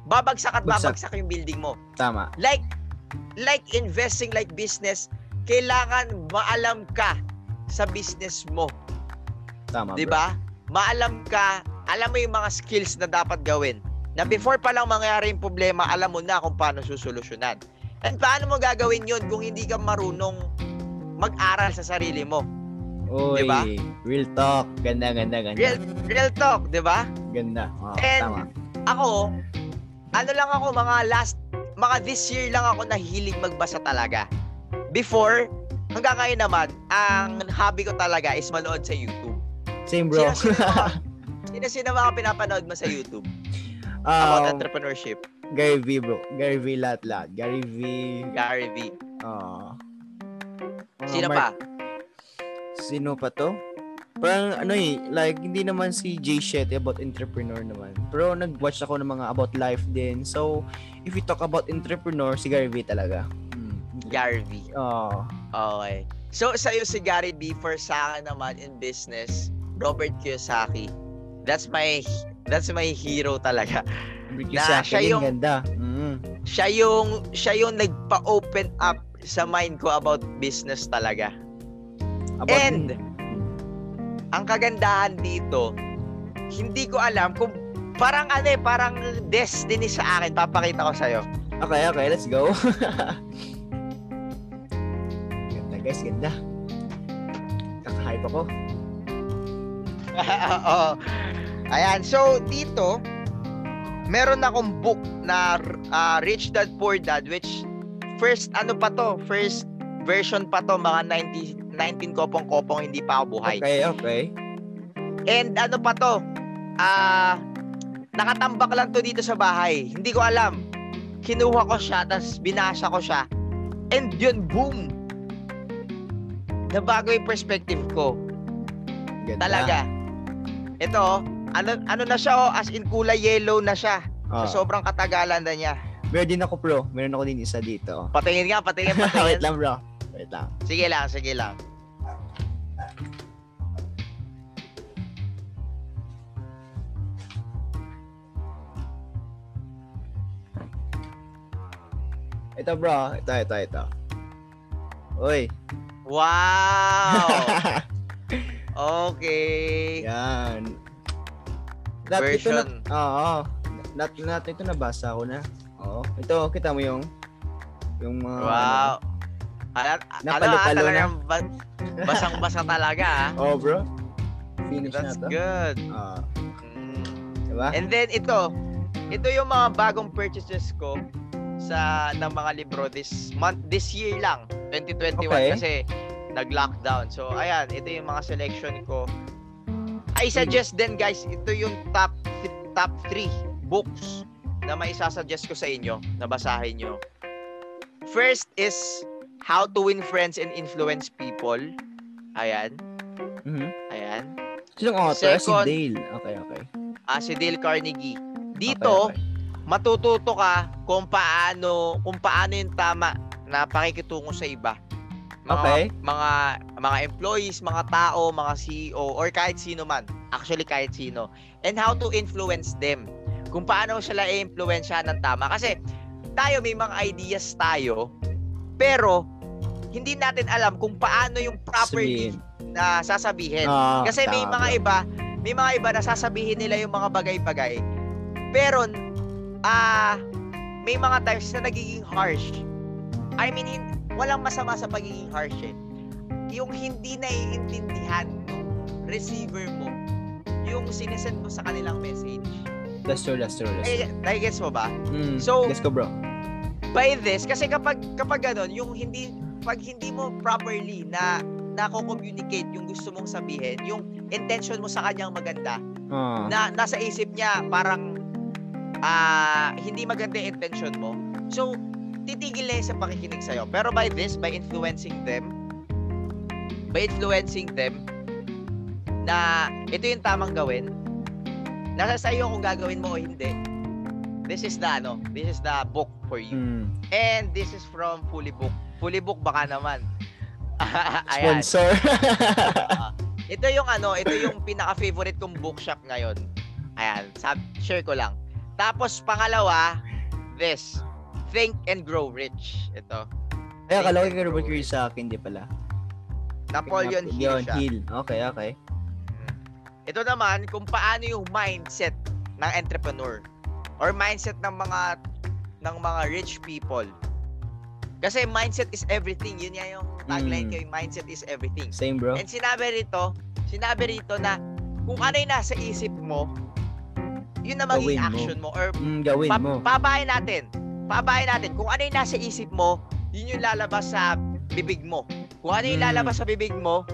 babagsak at Bagsak. babagsak yung building mo Tama. like like investing like business kailangan maalam ka sa business mo Tama, 'di ba maalam ka alam mo yung mga skills na dapat gawin na before pa lang mangyari yung problema alam mo na kung paano susolusyonan and paano mo gagawin yun kung hindi ka marunong mag-aral sa sarili mo Uy, Diba? real talk. Ganda, ganda, ganda. real real talk 'di ba Ganda. Oh, And- tama. ako, ano lang ako, mga last, mga this year lang ako nahilig magbasa talaga. Before, hanggang ngayon naman, ang hobby ko talaga is manood sa YouTube. Same, bro. Sino-sino mga, pinapanood mo sa YouTube about um, entrepreneurship? Gary V, bro. Gary V, lahat, lahat. Gary V. Gary V. Mga Sino Mark- pa? Sino pa to? Parang ano eh, like hindi naman si Jay Shetty about entrepreneur naman. Pero nag-watch ako ng mga about life din. So, if we talk about entrepreneur, si Gary V talaga. Hmm. Gary V. Oh, Okay. So, sa'yo si Gary V, for sa akin naman in business, Robert Kiyosaki. That's my that's my hero talaga. Ricky Na siya yung- ganda. Mm. siya yung siya yung nagpa-open up sa mind ko about business talaga. About And ang kagandahan dito, hindi ko alam kung parang ano eh, parang destiny sa akin. Papakita ko sa'yo. Okay, okay, let's go. guys, ganda. Kakahype ako. Oo. Ayan, so dito, meron akong book na uh, Rich Dad Poor Dad which first ano pa to, first version pa to mga 90 19 kopong-kopong hindi pa ako buhay. Okay, okay. And ano pa to? Ah uh, nakatambak lang to dito sa bahay. Hindi ko alam. Kinuha ko siya tapos binasa ko siya. And yun, boom! Nabago yung perspective ko. Ganda. Talaga. Ito, ano ano na siya oh, as in kulay yellow na siya. Oh. So, sobrang katagalan na niya. Meron din ako bro. Meron ako din isa dito. Patingin nga, patingin, Wait patingin. lang bro. Wait lang. sige lang, sige lang. Ito bro. Ito, ito, ito. Uy. Wow! okay. Yan. Lahat ito na, Version. oo. Lahat, lahat ito nabasa ko na. Oo. Ito, kita mo yung yung mga Wow. Ano, ano, Napalo-palo ah, na. ba- basang-basa talaga ah. Oh, bro. Finish That's na to. good. Ah, Mm. diba? And then ito, ito yung mga bagong purchases ko sa ng mga libro this month this year lang 2021 Okay. kasi nag-lockdown. So ayan, ito yung mga selection ko. I suggest din guys, ito yung top th- top 3 books na maisasuggest ko sa inyo na basahin nyo. First is How to Win Friends and Influence People. Ayan, Mhm. ayan. Sinong author? Second- si Dale. Okay, okay. Ah, si Dale Carnegie. Okay, Dito, okay. Matututo ka kung paano kung paano yung tama na pakikitungo sa iba. Mga Okay. mga mga employees, mga tao, mga CEO or kahit sino man. Actually kahit sino. And how to influence them. Kung paano sila i-influensya ng tama kasi tayo may mga ideas tayo pero hindi natin alam kung paano yung properly Sabihin. na sasabihin. Ah, Kasi may tama, mga iba, may mga iba na sasabihin nila yung mga bagay-bagay. Pero ah may mga times na nagiging harsh. I mean, hin- walang masama sa pagiging harsh eh. Yung hindi naiintindihan ng receiver mo, yung sinesend mo sa kanilang message. That's true, that's true. That's true. Eh, nagigets mo ba? Mm, so- let's go, bro. by this kasi kapag kapag ganun yung hindi pag hindi mo properly na nako-communicate yung gusto mong sabihin, yung intention mo sa kanyang maganda, Ah, na nasa isip niya parang ah hindi maganda yung intention mo. So, titigil na sa pakikinig sa'yo. Pero by this, by influencing them, by influencing them, na ito yung tamang gawin, nasa sa'yo kung gagawin mo o hindi. This is the ano, this is the book for you. mm, And this is from Fully Book. Fully Book baka naman. Ayan. sponsor. Ah, ito yung ano, ito yung pinaka-favorite kong bookshop ngayon. Ayan, sab share ko lang. Tapos pangalawa, this. Think and Grow Rich. Ito. Ay, akala ko yung Robert Curry sa akin, di pala. Napoleon Hill siya. Hill. Okay, okay. Ito naman kung paano yung mindset ng entrepreneur or mindset ng mga ng mga rich people. Kasi mindset is everything. Yun yan yung tagline Mm. ko, mindset is everything. Same, bro. And sinabi rito, sinabi rito na kung ano yung nasa isip mo, yun na magiging Gawin mo. action mo. Or Mm, gawin pa- mo. pabayin natin. Pabayin natin. Kung ano yung nasa isip mo, yun yung lalabas sa bibig mo. Kung ano yung Mm. lalabas sa bibig mo,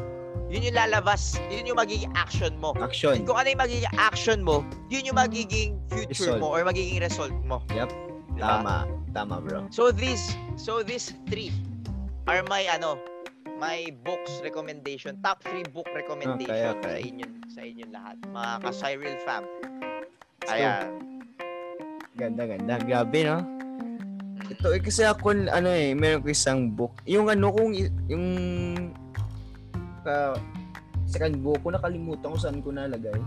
yun yung lalabas, yun yung magiging action mo. Action. Kung ano yung magiging action mo, yun yung magiging future Result. mo or magiging result mo. Yep. Diba? Tama. Tama, bro. So these, so these three are my ano, my books recommendation, top three book recommendation Okay, okay. sa inyo sa inyo lahat, mga ka-Cyril fam. Ayan. Ganda, ganda. Grabe, no? Ito, eh, kasi ako, ano eh, meron ko isang book. Yung ano, kung, yung, ka, second book ko, nakalimutan ko saan ko nalagay.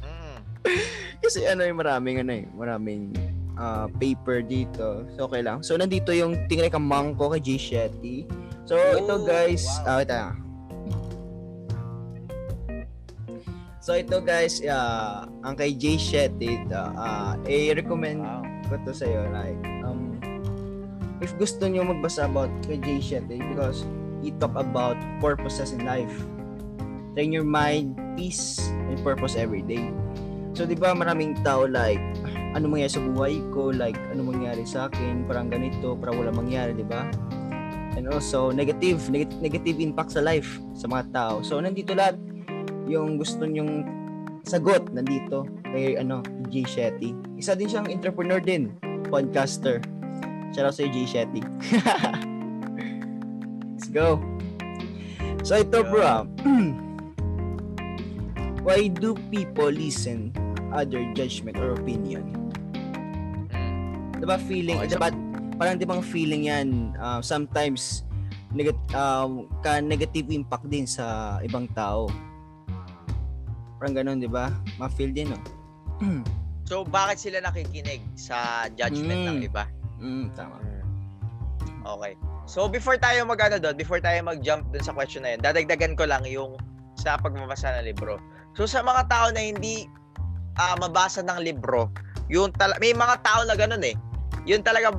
Mm. Kasi ano yung maraming, ano eh, maraming ah, paper dito. So, okay lang. So, nandito yung Tingnan ka Mangko kay Jay Shetty. So, ito Oh, guys, wow. ah, ito na. So, ito guys, ah, ang kay Jay Shetty, ito, ah, i-recommend Wow. ko to sa'yo, like, um, if gusto nyo magbasa about kay Jay Shetty, because he talk about purposes in life. Train your mind, peace, and purpose every day. So, di ba maraming tao like, ano mangyari sa buhay ko, like ano mangyari sa akin, parang ganito, parang wala mangyari, di ba? And also, negative, negative, negative impact sa life sa mga tao. So, nandito lahat yung gusto nyong sagot nandito kay ano, Jay Shetty. Isa din siyang entrepreneur din, podcaster. Shout out sa Jay Shetty. Let's go. So ito bro, ah. why do people listen other judgment or opinion? Diba feeling, Okay, so- diba, parang di bang feeling yan, uh, sometimes negat, um, ka negative impact din sa ibang tao. Parang ganun, di ba? Ma-feel din, no? So, bakit sila nakikinig sa judgment ng Mm. iba? mm, tama. Okay. So, before tayo mag-ano doon, before tayo mag-jump dun sa question na yun, dadagdagan ko lang yung sa pagmamasa ng libro. So, sa mga tao na hindi ah, mabasa ng libro, yung tala- may mga tao na ganun eh. Yun talaga,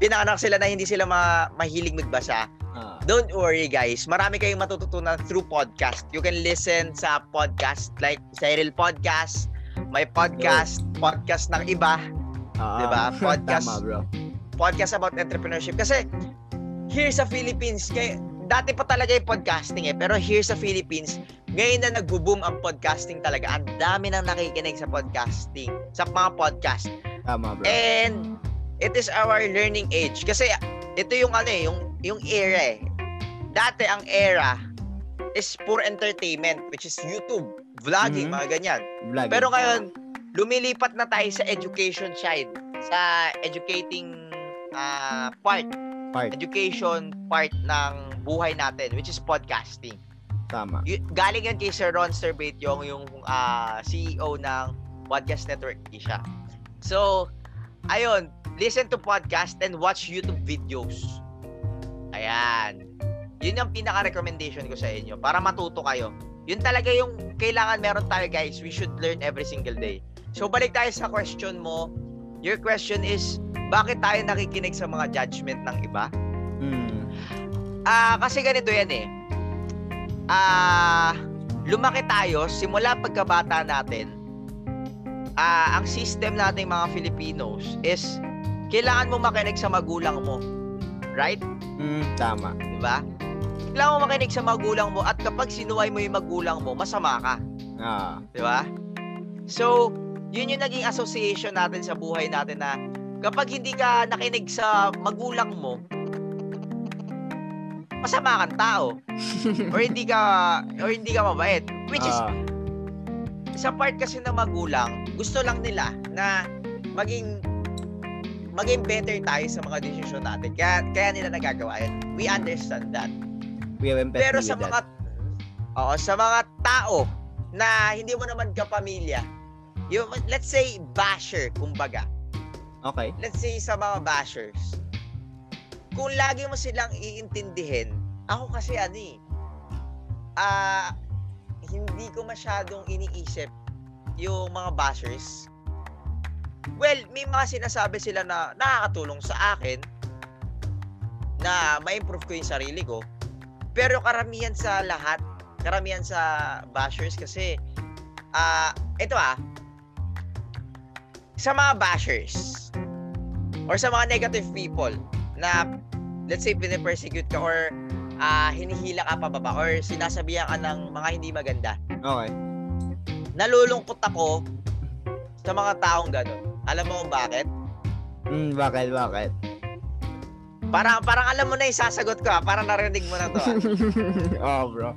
pinanganak sila na hindi sila ma- mahilig magbasa. Don't worry guys, marami kayong matututunan through podcast. You can listen sa podcast like Cyril Podcast, my podcast, podcast ng iba, ah, Diba? Podcast. Tama, bro. podcast about entrepreneurship. Kasi here sa Philippines, kay, dati pa talaga yung podcasting eh, pero here sa Philippines, ngayon na nagbo-boom ang podcasting talaga. Ang dami nang nakikinig sa podcasting, sa mga podcast. Tama, bro. And it is our learning age. Kasi ito yung ano eh, yung, yung era eh. Dati ang era is pure entertainment, which is YouTube, vlogging, Mhm. mga ganyan. Vlogging. Pero ngayon, lumilipat na tayo sa education side, sa educating ah, part, Part. education part ng buhay natin, which is podcasting. Tama. Y- galing yan kay Sir Ron Serbate, yung, yung ah, CEO ng Podcast Network Asia. So, ayun, listen to podcast and watch YouTube videos. Ayan. Yun yung pinaka-recommendation ko sa inyo para matuto kayo. Yun talaga yung kailangan meron tayo guys. We should learn every single day. So balik tayo sa question mo. Your question is, bakit tayo nakikinig sa mga judgment ng iba? Mm. Ah, kasi ganito yan eh. Ah, lumaki tayo simula pagkabata natin. Ah, ang system nating mga Filipinos is kailangan mo makinig sa magulang mo. Right? Mm, tama. 'Di ba? Kailangan mo makinig sa magulang mo at kapag sinuway mo yung magulang mo, masama ka. Ah, 'di ba? So, yun yung naging association natin sa buhay natin na kapag hindi ka nakinig sa magulang mo, masama kang tao or hindi ka or hindi ka mabait. Which is ah, sa part kasi ng magulang, gusto lang nila na maging maging better tayo sa mga desisyon natin. Kaya kaya nila nagagawa yun. We understand that. We have empathy Pero sa mga Oo, sa mga tao na hindi mo naman kapamilya, yung let's say basher kumbaga. Okay. Let's say sa mga bashers. Kung lagi mo silang iintindihin, ako kasi ano eh, ah, hindi ko masyadong iniisip yung mga bashers. Well, may mga sinasabi sila na nakakatulong sa akin na ma-improve ko yung sarili ko. Pero karamihan sa lahat, karamihan sa bashers kasi, ah, ito ah, sa mga bashers or sa mga negative people na let's say pinipersecute ka or ah, hinihila ka pababa or sinasabihan ka ng mga hindi maganda. Okay. Nalulungkot ako sa mga taong gano'n. Alam mo kung bakit? Mm, bakit, bakit? Parang, parang alam mo na yung sasagot ko ah. Parang narinig mo na to ah. oh, bro.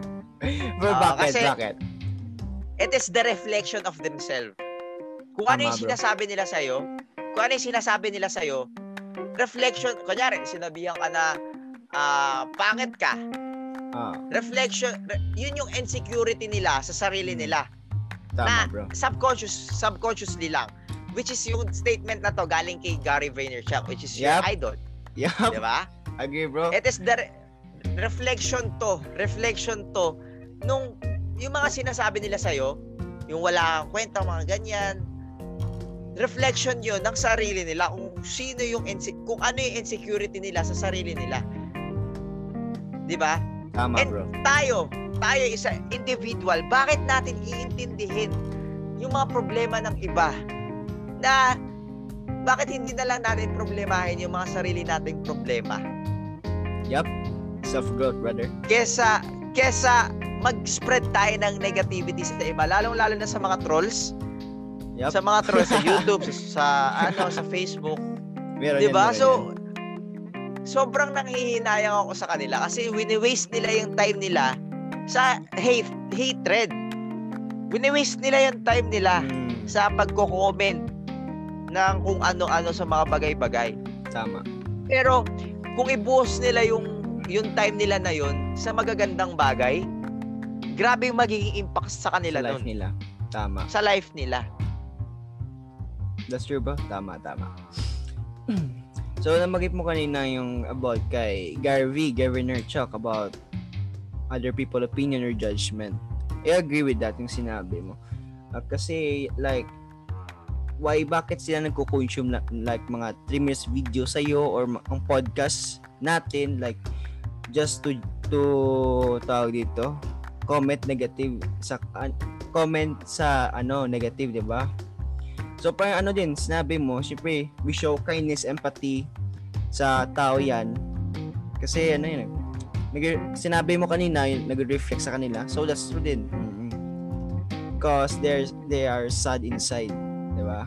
Bro, Ah, bakit, kasi- bakit? It is the reflection of themselves. Kung ano Tama, yung bro. sinasabi nila sa'yo, kung ano yung sinasabi nila sa'yo, reflection, kunyari, sinabihan ka na, ah, pangit ka, Ah, reflection, re- yun yung insecurity nila sa sarili nila. tama, Na- bro. Subconscious, subconsciously lang. Which is yung statement na to galing kay Gary Vaynerchuk, which is your Yup. idol. Yup. Di ba? Agree, bro. It is the re- reflection to, reflection to, nung yung mga sinasabi nila sa'yo, yung wala kang kwenta, mga ganyan, reflection yun ng sarili nila kung sino yung inse- kung ano yung insecurity nila sa sarili nila. 'Di ba? Tama, and- bro. Tayo, tayo isa individual, bakit natin iintindihin yung mga problema ng iba na bakit hindi na lang natin problemahin yung mga sarili nating problema? Yup. Self-growth, brother. Kesa, kesa mag-spread tayo ng negativity sa iba, lalong-lalo na sa mga trolls. Yup. Sa mga trolls sa YouTube, sa, sa ano, sa Facebook. Meron 'Di yan, ba? So, yan. sobrang nanghihinayang ako sa kanila kasi wini-waste nila yung time nila sa hate, hatred. Wini-waste nila yung time nila Mm, sa pagko-comment ng kung ano-ano sa mga bagay-bagay. tama. Pero kung ibuhos nila yung yung time nila na yon sa magagandang bagay, grabe yung magiging impact sa kanila Sa life nun. nila. Tama. Sa life nila. That's true ba? Tama, tama. so, namagip mo kanina yung about kay Gary V, Gary Vaynerchuk about other people opinion or judgment. I agree with that yung sinabi mo. Ah, kasi, like, why, bakit sila nagko-consume na, like mga 3 minutes video sa'yo or ma- ang podcast natin, like, just to, to, tawag dito, comment negative sa, an- comment sa, ano, negative, di ba? So parang ano din, sinabi mo, syempre, we show kindness, empathy sa tao yan. Kasi ano yun, nag- sinabi mo kanina, nag-reflect sa kanila. So that's true din. Because they're, they are sad inside. Di ba?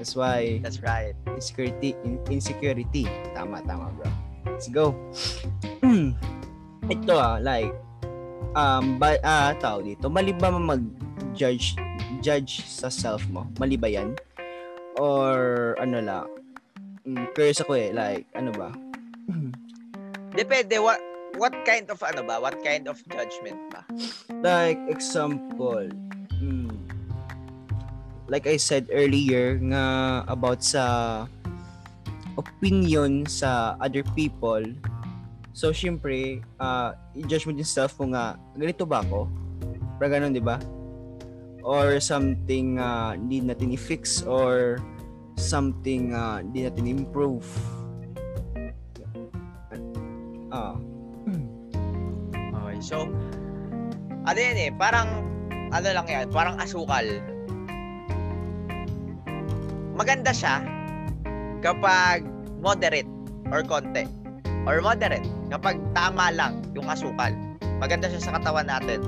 That's why That's right. insecurity, in- insecurity. Tama, tama bro. Let's go. Ito ah, like, um, ba, ah, tao dito, mali ba mag-judge judge sa self mo? Mali ba yan? Or ano lang? Mm, curious ako eh, like, ano ba? Depende what what kind of ano ba? What kind of judgment ba? like, example, mm, like I said earlier nga about sa opinion sa other people. So, syempre, uh, i-judge mo din self mo nga, ganito ba ako? Para ganun, di ba? Or something uh, hindi natin i-fix or something uh, hindi natin improve. Ah, Okay. So ano yan eh, parang ano lang yan, parang asukal. Maganda siya kapag moderate or konti. Or moderate kapag tama lang yung asukal. Maganda siya sa katawan natin.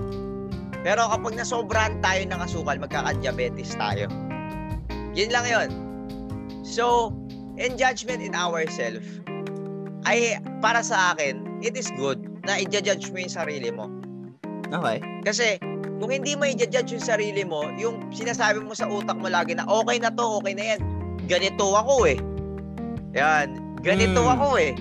Pero kapag nasobrahan tayo ng asukal, magkaka-diabetes tayo. Yun lang yun. So, in judgment in ourselves, ay para sa akin, it is good na i-judge mo yung sarili mo. okay. Kasi kung hindi mo i-judge yung sarili mo, yung sinasabi mo sa utak mo lagi na okay na to, okay na yan. Ganito ako eh. Yan. Ganito Mm. ako eh.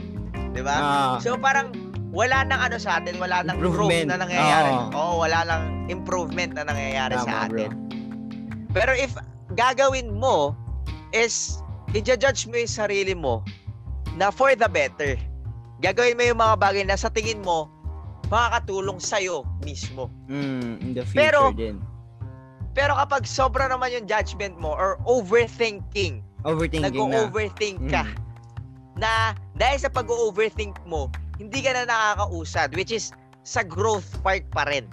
'Di ba? Ah, So parang wala nang ano sa atin, wala nang growth na nangyayari. Oo. Oo, wala nang improvement na nangyayari sa tama bro. atin. Pero if gagawin mo is i-judge mo yung sarili mo na for the better. Gagawin mo yung mga bagay na sa tingin mo makakatulong sa'yo mismo. Mm, in the future Pero, din. Pero kapag sobra naman yung judgment mo or overthinking, Overthinking na. nag-overthink ka, Mm. na dahil sa pag-overthink mo, hindi ka na nakakausad, which is sa growth part pa rin.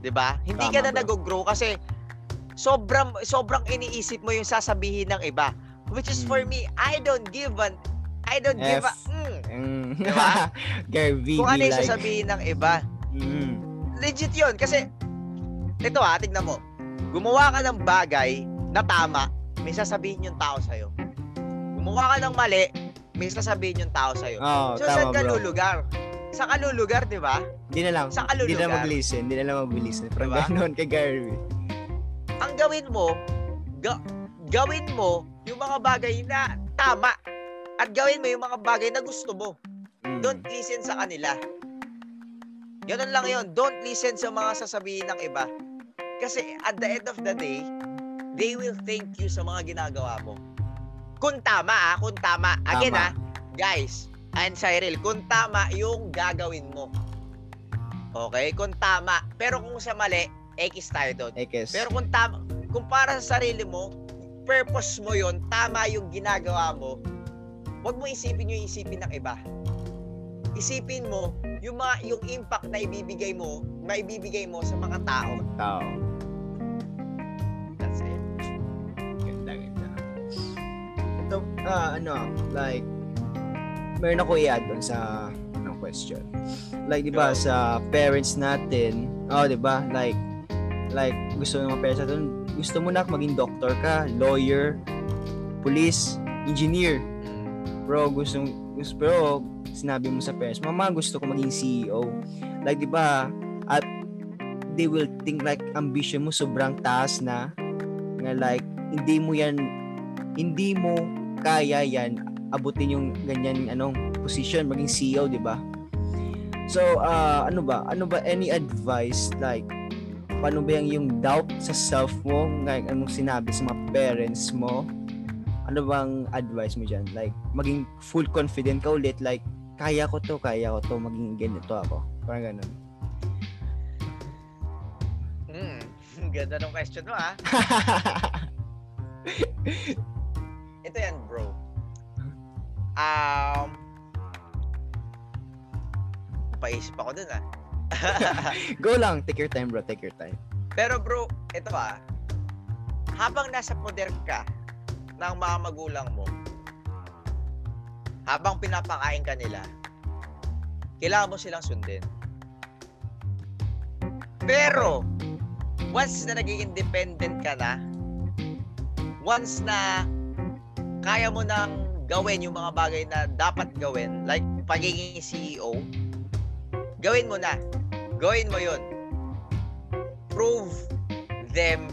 'Di ba? Hindi ka Tama, na bro. nag-grow kasi sobrang sobrang iniisip mo yung sasabihin ng iba. Which is for Mm. me, I don't give an I don't give a F. mm, Mm. Diba? Gary V kung ano yung like. sasabihin ng iba. Mm. Legit 'yun kasi ito ha, tignan mo. Gumawa ka ng bagay na tama, may sasabihin yung tao sa'yo. Gumawa ka ng mali, may sasabihin yung tao sa'yo. Oh, So, tama saan ka bro. lulugar? Saan ka lulugar, di ba? Hindi na lang. Saan ka Hindi na mag-listen. Hindi na lang mag-listen. Parang Diba? gano'n kay Gary V. Ang gawin mo, ga- gawin mo yung mga bagay na tama. At gawin mo yung mga bagay na gusto mo. Mm. Don't listen sa kanila. Ganun lang yon. Don't listen sa mga sasabihin ng iba. Kasi at the end of the day, they will thank you sa mga ginagawa mo. Kung tama ah, kung tama. Again Tama. ah, guys, and Cyril, kung tama yung gagawin mo. Okay? Kung tama. Pero kung sa mali, X tayo doon. Ekes. Pero kung tama, kung para sa sarili mo, purpose mo yon, tama yung ginagawa mo, huwag mo isipin yung isipin ng iba. Isipin mo yung mga yung impact na ibibigay mo, na ibibigay mo sa mga tao. Tao. That's it. Ganda, ganda. Ito ah, ano, like, meron ako i-add on sa ano, question. Like, di ba, Go. sa parents natin, oh, di ba, like, like, gusto ng mga parents natin, gusto mo na maging doctor ka, lawyer, police, engineer. Bro, gusto, gusto, pero, sinabi mo sa parents, mama, gusto ko maging CEO. Like, di ba, at they will think like ambition mo sobrang taas na nga like hindi mo yan hindi mo kaya yan abutin yung ganyan anong position maging CEO di ba so uh, ano ba ano ba any advice like paano ba yung, yung doubt sa self mo like anong sinabi sa mga parents mo ano bang advice mo dyan like maging full confident ka ulit like kaya ko to kaya ko to maging ganito ako parang ganun Mm. Ganda ng question mo, ha? Ito yan, bro. Um, paisip ako dun, ah. Go lang, take your time bro, take your time. Pero bro, ito ah. Habang nasa poder ka ng mga magulang mo, habang pinapakain ka nila, kailangan mo silang sundin. Pero, once na naging independent ka na, once na kaya mo nang gawin yung mga bagay na dapat gawin, like pagiging CEO, gawin mo na. Gawin mo yun. Prove them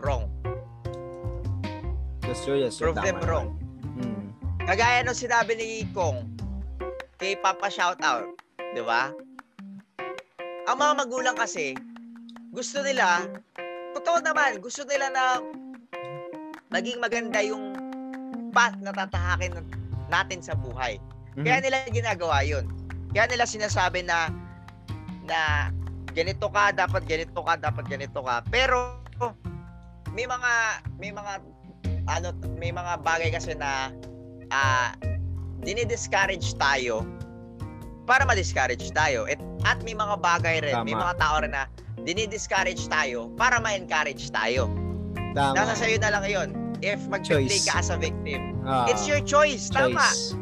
wrong. That's true, that's true. Prove them wrong. Mm. Kagaya nung sinabi ni Kong kay Papa Shoutout, di ba? Ang mga magulang kasi, gusto nila, totoo naman, gusto nila na maging maganda yung path na tatahakin natin sa buhay. Mhm. Kaya nila ginagawa yun. Kaya nila sinasabi na na ganito ka, dapat ganito ka, dapat ganito ka. Pero may mga may mga ano may mga bagay kasi na ah dinidiscourage tayo para ma-discourage tayo. At, at may mga bagay rin, may Tama. mga tao rin na dinidiscourage tayo para ma-encourage tayo. Tama. Nasa sa'yo na lang yun. If mag-play ka as a victim. Ah, It's your choice. Tama. choice.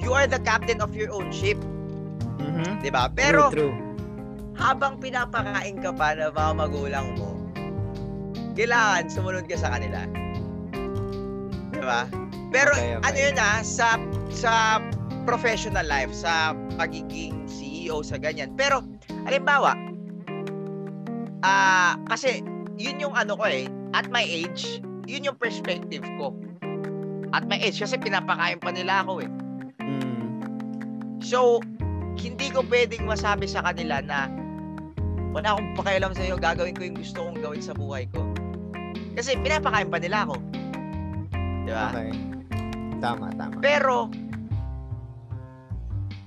You are the captain of your own ship. Mhm. 'di ba? Pero true, true. habang pinapakain ka pa ng mga magulang mo, kailangan sumunod ka sa kanila. 'Di ba? Pero Okay, okay. ano yun ah, sa sa professional life, sa pagiging CEO sa ganyan. Pero halimbawa, ah kasi yun yung ano ko eh, at my age, yun yung perspective ko. At my age kasi pinapakain pa nila ako eh. Mm. So, hindi ko pwedeng masabi sa kanila na wala akong pakialam sa iyo, gagawin ko yung gusto kong gawin sa buhay ko. Kasi pinapakain pa nila ako. Di ba? Okay. Tama, tama. Pero,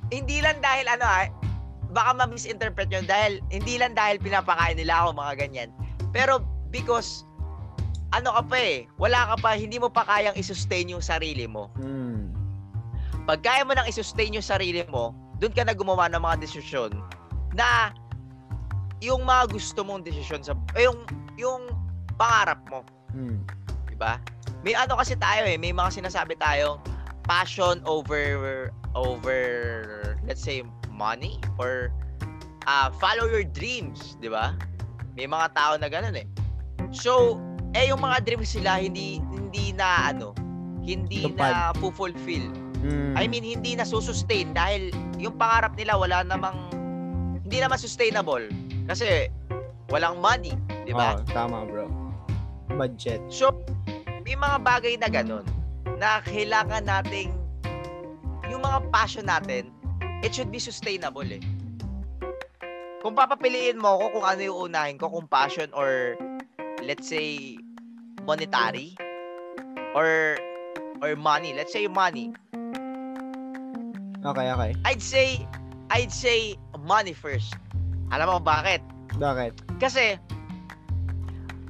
hindi lang dahil ano ah, baka ma-misinterpret nyo dahil hindi lang dahil pinapakain nila ako mga ganyan. Pero because ano ka pa eh, wala ka pa, hindi mo pa kayang i-sustain yung sarili mo. Mm. pag kaya mo nang i-sustain yung sarili mo, doon ka na gumawa ng mga desisyon na yung mga gusto mong desisyon sa eh, yung yung pangarap mo, Mm. Di ba? May ano kasi tayo eh, may mga sinasabi tayong passion over over let's say money or uh, follow your dreams, di ba? May mga tao na ganun eh. So, eh yung mga dreams sila hindi hindi na ano, hindi na fulfill. Mm. I mean, hindi na susustain dahil yung pangarap nila wala namang hindi naman sustainable kasi walang money, di ba? Oh, tama, bro. Budget. So, may mga bagay na ganun na kailangan nating yung mga passion natin, it should be sustainable eh. Kung papapiliin mo ako kung ano yung unahin ko, kung passion or let's say monetary or or money, let's say money, Okay, okay. I'd say I'd say money first. Alam mo bakit? Bakit? Kasi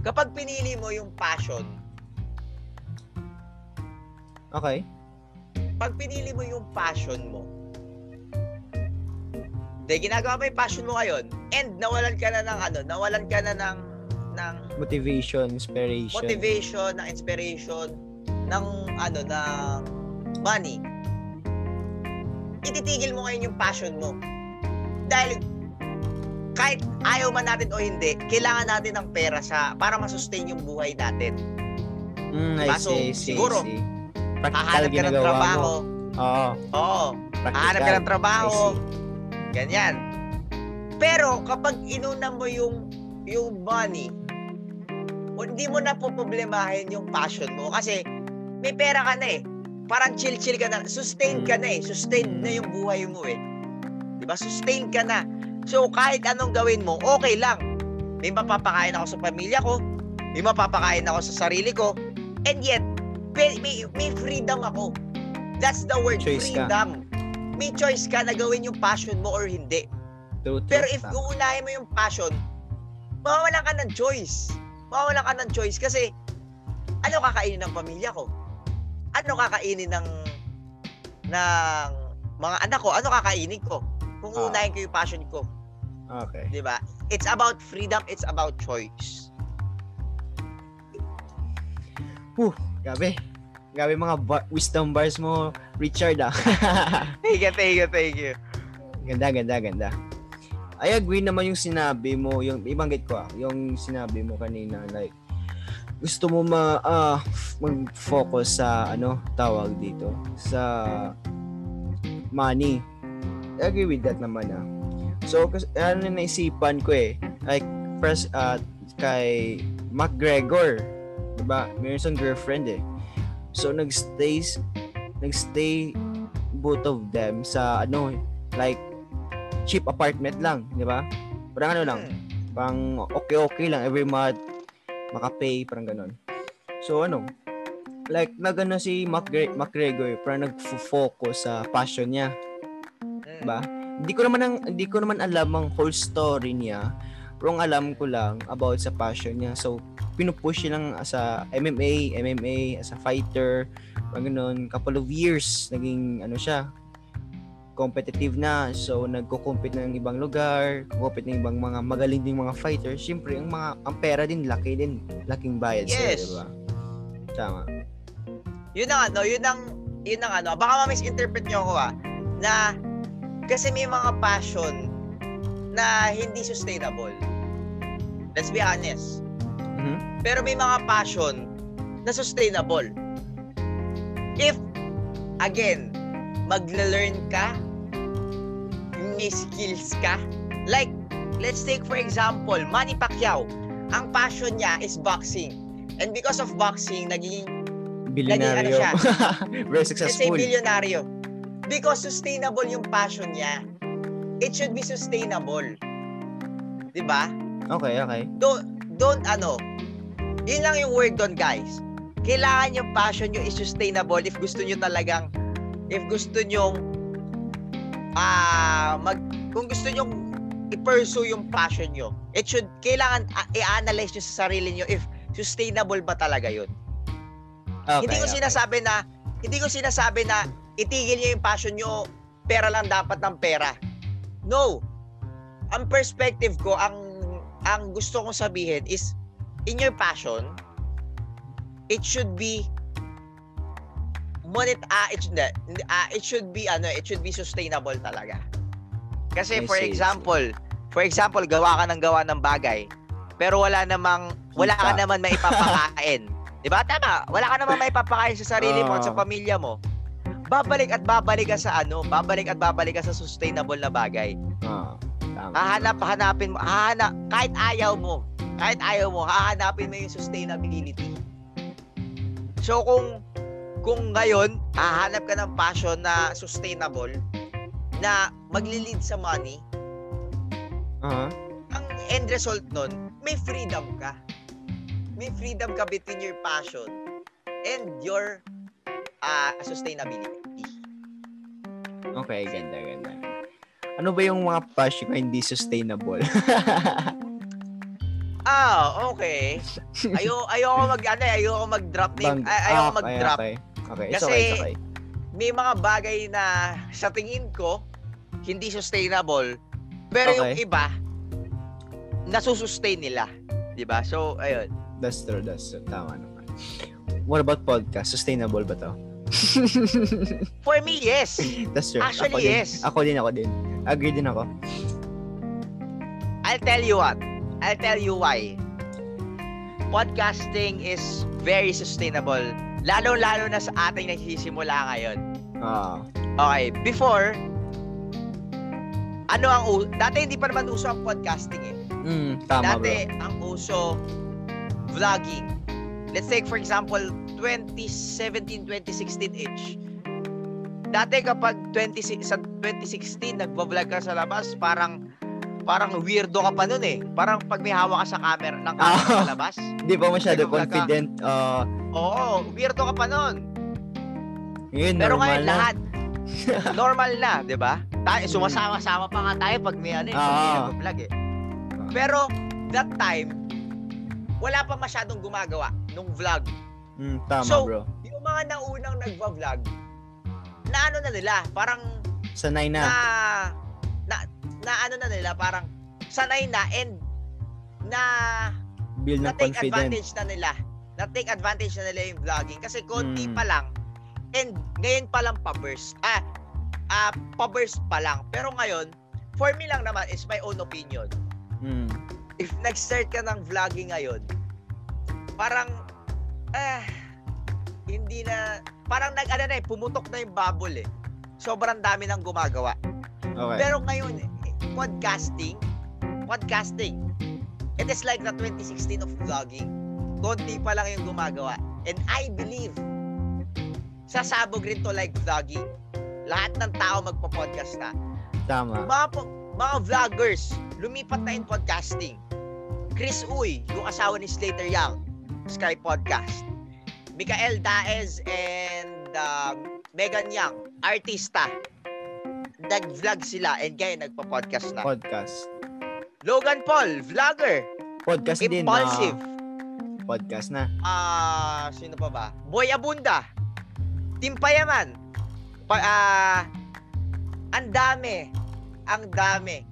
kapag pinili mo yung passion, Okay. pag pinili mo yung passion mo, de ginagawa mo yung passion mo ngayon, and nawalan ka na ng ano, nawalan ka na ng ng Motivation, inspiration. motivation, ng inspiration, ng ano, ng money, ititigil mo ngayon yung passion mo. Dahil kahit ayaw man natin o hindi, kailangan natin ng pera sa para ma-sustain yung buhay natin. Mm, I Diba? So, see, I see, siguro, I see. Practical Hahanap ka ng ginagawa trabaho. mo. Oo, Oo. Hahanap ka ng trabaho. I see. Ganyan. Pero kapag inuna mo yung yung money, hindi mo na poproblemahin yung passion mo kasi may pera ka na eh. Parang chill-chill ka na. Sustain ka na eh. Sustain na yung buhay mo eh. 'Di ba? Sustain ka na. So kahit anong gawin mo, okay lang. May mapapakain ako sa pamilya ko, may mapapakain ako sa sarili ko, and yet may, may, freedom ako. That's the word, Choice ka. freedom. May choice ka na gawin yung passion mo or hindi. True, true. Pero if uunahin mo yung passion, mawawalan ka ng choice. Mawawalan ka ng choice kasi ano kakainin ng pamilya ko? Ano kakainin ng ng mga anak ko? Ano kakainin ko? Kung Ah. uunahin ko yung passion ko, Okay. 'di ba? It's about freedom, it's about choice. Gabi. Gabi mga bar- wisdom bars mo, Richard ah. Thank you, thank you, thank you. ganda, ganda, ganda. I agree naman yung sinabi mo, yung ibanggit ko ah, yung sinabi mo kanina like gusto mo ma ah, mag-focus sa ano tawag dito sa money. I agree with that naman ah. So kasi ano na naisipan ko eh like first uh, kay McGregor, 'di ba? Meron siyang girlfriend eh. So nagstay nagstay both of them sa ano like cheap apartment lang, 'di ba? Parang ano lang, Hmm. pang okay-okay lang every month makapay parang ganon. So ano, like nagano si McGre- McGregor parang nag-focus sa passion niya, Hmm. ba? Hindi ko naman ang hindi ko naman alam ang whole story niya. Pero ang alam ko lang about sa passion niya. So pinupush niya lang sa MMA, MMA as a fighter, ganun, couple of years naging ano siya, competitive na. So nagko-compete ng ibang lugar, compete ng ibang mga magaling ding mga fighters. Siyempre, ang mga ang pera din laki din, laking bayad Yes. di ba? Tama. Yun ang ano, yun ang yun ang ano, baka ma-misinterpret niyo ako ah, na kasi may mga passion na hindi sustainable. Let's be honest. Mhm. Pero may mga passion na sustainable. If, again, magla-learn ka, may skills ka, like, let's take for example, Manny Pacquiao. Ang passion niya is boxing. And because of boxing, naging Bilyonaryo. siya? Very Let's say successful. bilyonaryo. Because sustainable yung passion niya. It should be sustainable. 'Di ba? Okay, okay. Don't don't ano. Yun lang yung word doon, guys. Kailangan yung passion nyo is sustainable if gusto nyo talagang if gusto nyo ah mag kung gusto nyo i-pursue yung passion nyo. It should kailangan ah, i-analyze nyo sa sarili nyo if sustainable ba talaga yun. okay hindi ko okay. sinasabi na hindi ko sinasabi na itigil niyo yung passion niyo, pera lang dapat ng pera. No. Ang perspective ko, ang ang gusto kong sabihin is in your passion, it should be monet ah it, ah, it should be ano it should be sustainable talaga. Kasi I for see, example for example gawa ka ng gawa ng bagay pero wala namang wala ka naman maipapakain. 'di ba? Tama. Wala ka naman maipapakain sa sarili mo at sa Oo. pamilya mo. Babalik at babalik ka sa ano babalik at babalik ka sa sustainable na bagay. Ah, tama. hahanap hanapin mo hahanap kahit ayaw mo kahit ayaw mo hahanapin mo yung sustainability so kung kung ngayon hahanap ka ng passion na sustainable na magli-lead sa money Aha. ang end result nun may freedom ka may freedom ka between your passion and your ah, sustainability Okay, ganda, ganda. Ano ba yung mga passion na hindi sustainable? ah okay ayo ayoko mag ano eh, ayoko mag-drop name Bang- ay, ayoko Ah, mag-drop Okay, okay. It's Kasi- okay, it's okay. may mga bagay na sa tingin ko hindi sustainable pero yung Okay. iba nasusustain nila 'di ba so ayun That's true, that's true. Tama naman. What about podcast? Sustainable ba to? For me, yes. That's true. Actually, ako din. yes. Ako din, ako din. Agree din ako. I'll tell you what. I'll tell you why. Podcasting is very sustainable. Lalo-lalo na sa ating nagsisimula ngayon. Ah. Okay, before, ano ang u- dati hindi pa naman uso ang podcasting eh. mm, tama Dati ang uso vlogging. Let's take for example 2017 2016 age. Dati kapag 20, sa 2016 nagvo-vlog ka sa labas, parang parang weirdo ka pa nun eh. Parang pag may hawak ka sa camera ng camera Ah. sa labas. bro. Di ba masyado Nagbablog ka. confident? Ah, Oo, weirdo ka pa nun. yun, Pero ngayon na. lahat normal na, 'di ba? Tayo sumasama-sama pa nga tayo pag may ano, eh, pag Ah. nagvo-vlog eh. Pero that time wala pa masyadong gumagawa nung vlog. Mm, tama, So, bro. Yung mga naunang nagva-vlog na ano na nila, parang Sanay na, na. na na ano na nila, parang sanay na and na Build na take confident. advantage na nila. Na take advantage na nila yung vlogging kasi konti Mm. pa lang and ngayon pa lang pa-burst. Ah, ah pa-burst pa lang. Pero ngayon, for me lang naman is my own opinion. Mm. If nag-start ka ng vlogging ngayon, parang ah hindi na parang nag ano na eh, pumutok na yung bubble eh. Sobrang dami nang gumagawa. Okay. Pero ngayon, eh, podcasting, podcasting, it is like the 2016 of vlogging. Konti pa lang yung gumagawa. And I believe, sasabog rin to like vlogging. Lahat ng tao magpa-podcast na. tama. Mga, po, mga vloggers, lumipat na in podcasting. Chris Uy, yung asawa ni Slater Young, Sky Podcast. Mikael Daez and um, Megan Young, artista. Nag-vlog sila and ngayon nagpa-podcast na. Podcast. Logan Paul, vlogger. Podcast din. Impulsive. ah, podcast na. Ah, sino pa ba? Boy Abunda. Tim Payaman. Pa, ah, ang dami. Ang dami.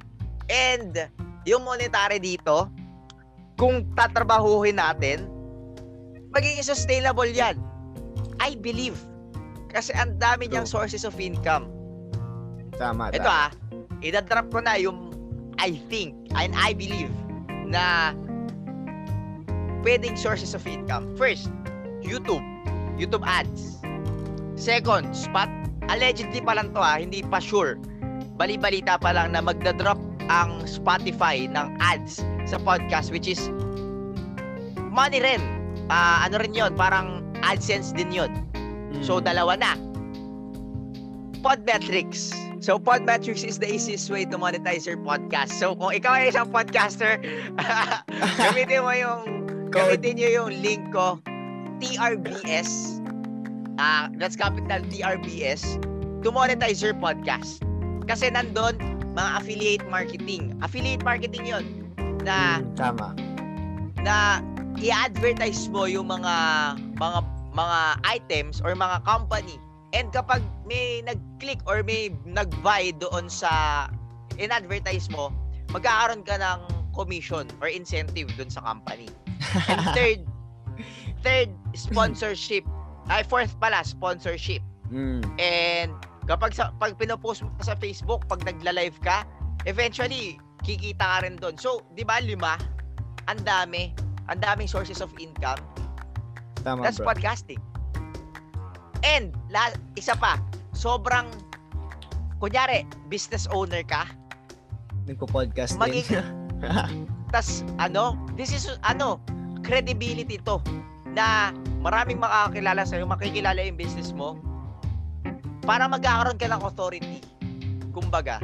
And, yung monetary dito, kung tatrabahuhin natin, magiging sustainable yan. I believe. Kasi ang dami niyang True. sources of income. Tama. Ito tama. ah, idadrop ko na yung I think and I believe na pwedeng sources of income. First, YouTube. YouTube ads. Second, spot. Allegedly pa lang to ah, hindi pa sure. Bali-balita pa lang na magdadrop ang Spotify ng ads sa podcast which is money rin. Ah, ano rin yon parang AdSense din yon Mm. So, dalawa na. Podmetrics. So, Podmetrics is the easiest way to monetize your podcast. So, kung ikaw ay isang podcaster, gamitin mo yung, Code. gamitin nyo yung link ko, TRBS, ah that's capital TRBS, to monetize your podcast. Kasi nandun, mga affiliate marketing. Affiliate marketing yon na Mm, tama. na i-advertise mo yung mga mga mga items or mga company and kapag may nag-click or may nag-buy doon sa in-advertise mo magkakaroon ka ng commission or incentive doon sa company and third third sponsorship ay fourth pala sponsorship Mm. And kapag sa, pag pinopost mo sa Facebook, pag nagla-live ka, eventually kikita ka rin doon. So, 'di ba lima? Ang dami, ang daming sources of income. Tama, That's bro. podcasting. And la, isa pa, sobrang kunyari, business owner ka, Nagpo-podcast din. Tas ano, this is ano, credibility to na maraming makakakilala sa'yo, makikilala yung business mo para magkakaroon ka ng authority. Kumbaga,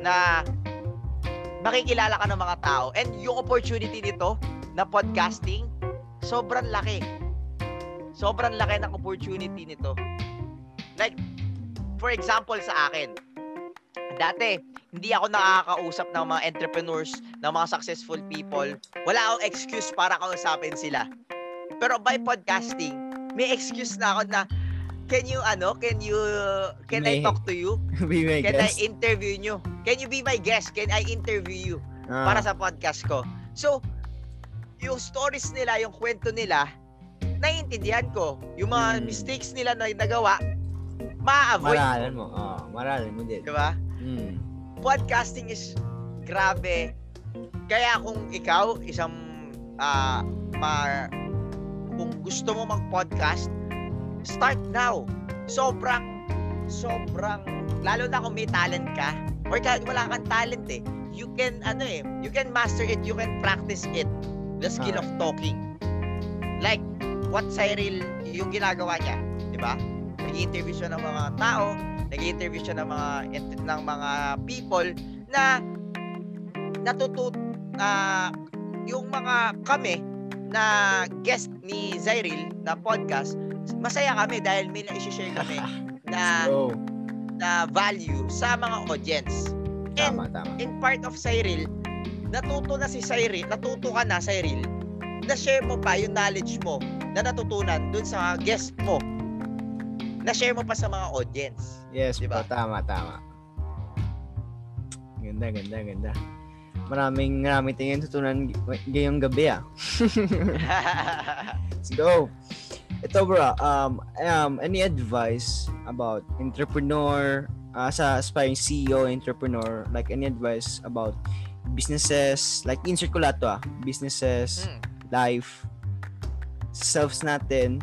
na makikilala ka ng mga tao. And yung opportunity nito na podcasting, sobrang laki. Sobrang laki ng opportunity nito. Like, for example sa akin, dati, hindi ako nakakausap ng mga entrepreneurs, ng mga successful people. Wala akong excuse para kausapin sila. Pero by podcasting, may excuse na ako na, can you, ano, can you, can I May- talk to you? Be my Can I guest. interview you? Can you be my guest? Can I interview you? Ah, para sa podcast ko. So, yung stories nila, yung kwento nila, naiintindihan ko. Yung mga Mm. mistakes nila na nagawa, ma-avoid Maralan mo. Oh, maralan mo din. di ba? Mm. Podcasting is grabe. Kaya kung ikaw isang ah ma kung gusto mo mag-podcast, start now. Sobrang sobrang lalo na kung may talent ka or kahit wala kang talent eh. You can ano eh, you can master it, you can practice it. The skill Ah. of talking. Like what Cyril yung ginagawa niya, di ba? Nag-interview siya ng mga tao, nag-interview siya ng mga ng mga people na natutut na yung mga kami na guest ni Cyril na podcast, masaya kami dahil may na-share kami na na value sa mga audience. And tama, tama. in part of Cyril, natuto na si Cyril, natuto ka na Cyril, na share mo pa yung knowledge mo na natutunan dun sa guest mo. Na share mo pa sa mga audience. Yes, Diba? po, tama, tama. Ganda, ganda, ganda. Maraming maraming tingin tutunan ngayong gabi ah. Let's go. Ito bro, um, um, any advice about entrepreneur, uh, sa aspiring CEO, entrepreneur, like any advice about businesses, like insert ko lahat to ah, businesses, Hmm. life, selves natin,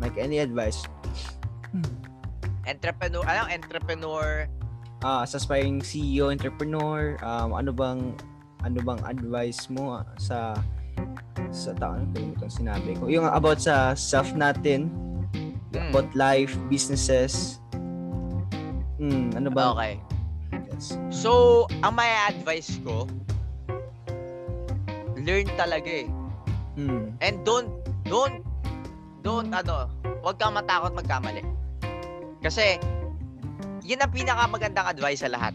like any advice, entrepreneur, ano, entrepreneur, ah sa aspiring CEO, entrepreneur, um, ano bang ano bang advice mo ah, sa sa tao? Ano to yung sinabi ko? Yung about sa self natin Hmm. about life businesses. Hmm ano ba? Okay. So, ang may advice ko, learn talaga eh. hmm And don't, don't, don't, ano, huwag kang matakot magkamali. Kasi, yun ang pinakamagandang advice sa lahat.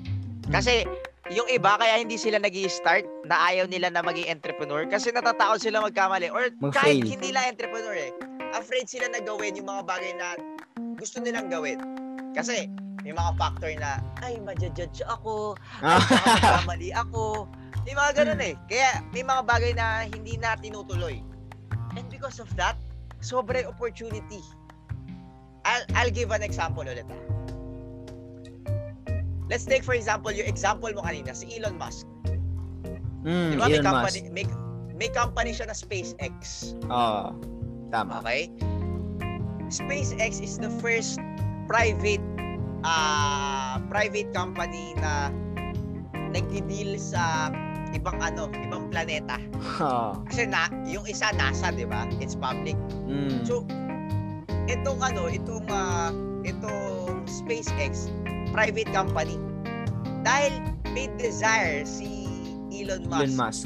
Kasi, yung iba, kaya hindi sila nag start na ayaw nila na maging entrepreneur kasi natatakot sila magkamali. Or kahit Mag-fail. hindi lang entrepreneur eh. Afraid sila na gawin yung mga bagay na gusto nilang gawin. Kasi, may mga factor na, ay, madjudge ako, ay, baka magkamali ako. May mga ganun eh. Kaya, may mga bagay na hindi na tinutuloy. And because of that, sobrang opportunity. I'll, I'll give an example ulit ah. Let's take for example yung example mo kanina, si Elon Musk. hmm Di ba may Elon company, Musk may, may company siya na SpaceX. oh tama Okay? SpaceX is the first private uh, private company na nagdi-deal sa ibang ano, ibang planeta. oh Kasi na, yung isa NASA, 'di ba? It's public. hmm So, itong ano, itong ah, itong SpaceX private company. Dahil may desire si Elon Musk, Elon Musk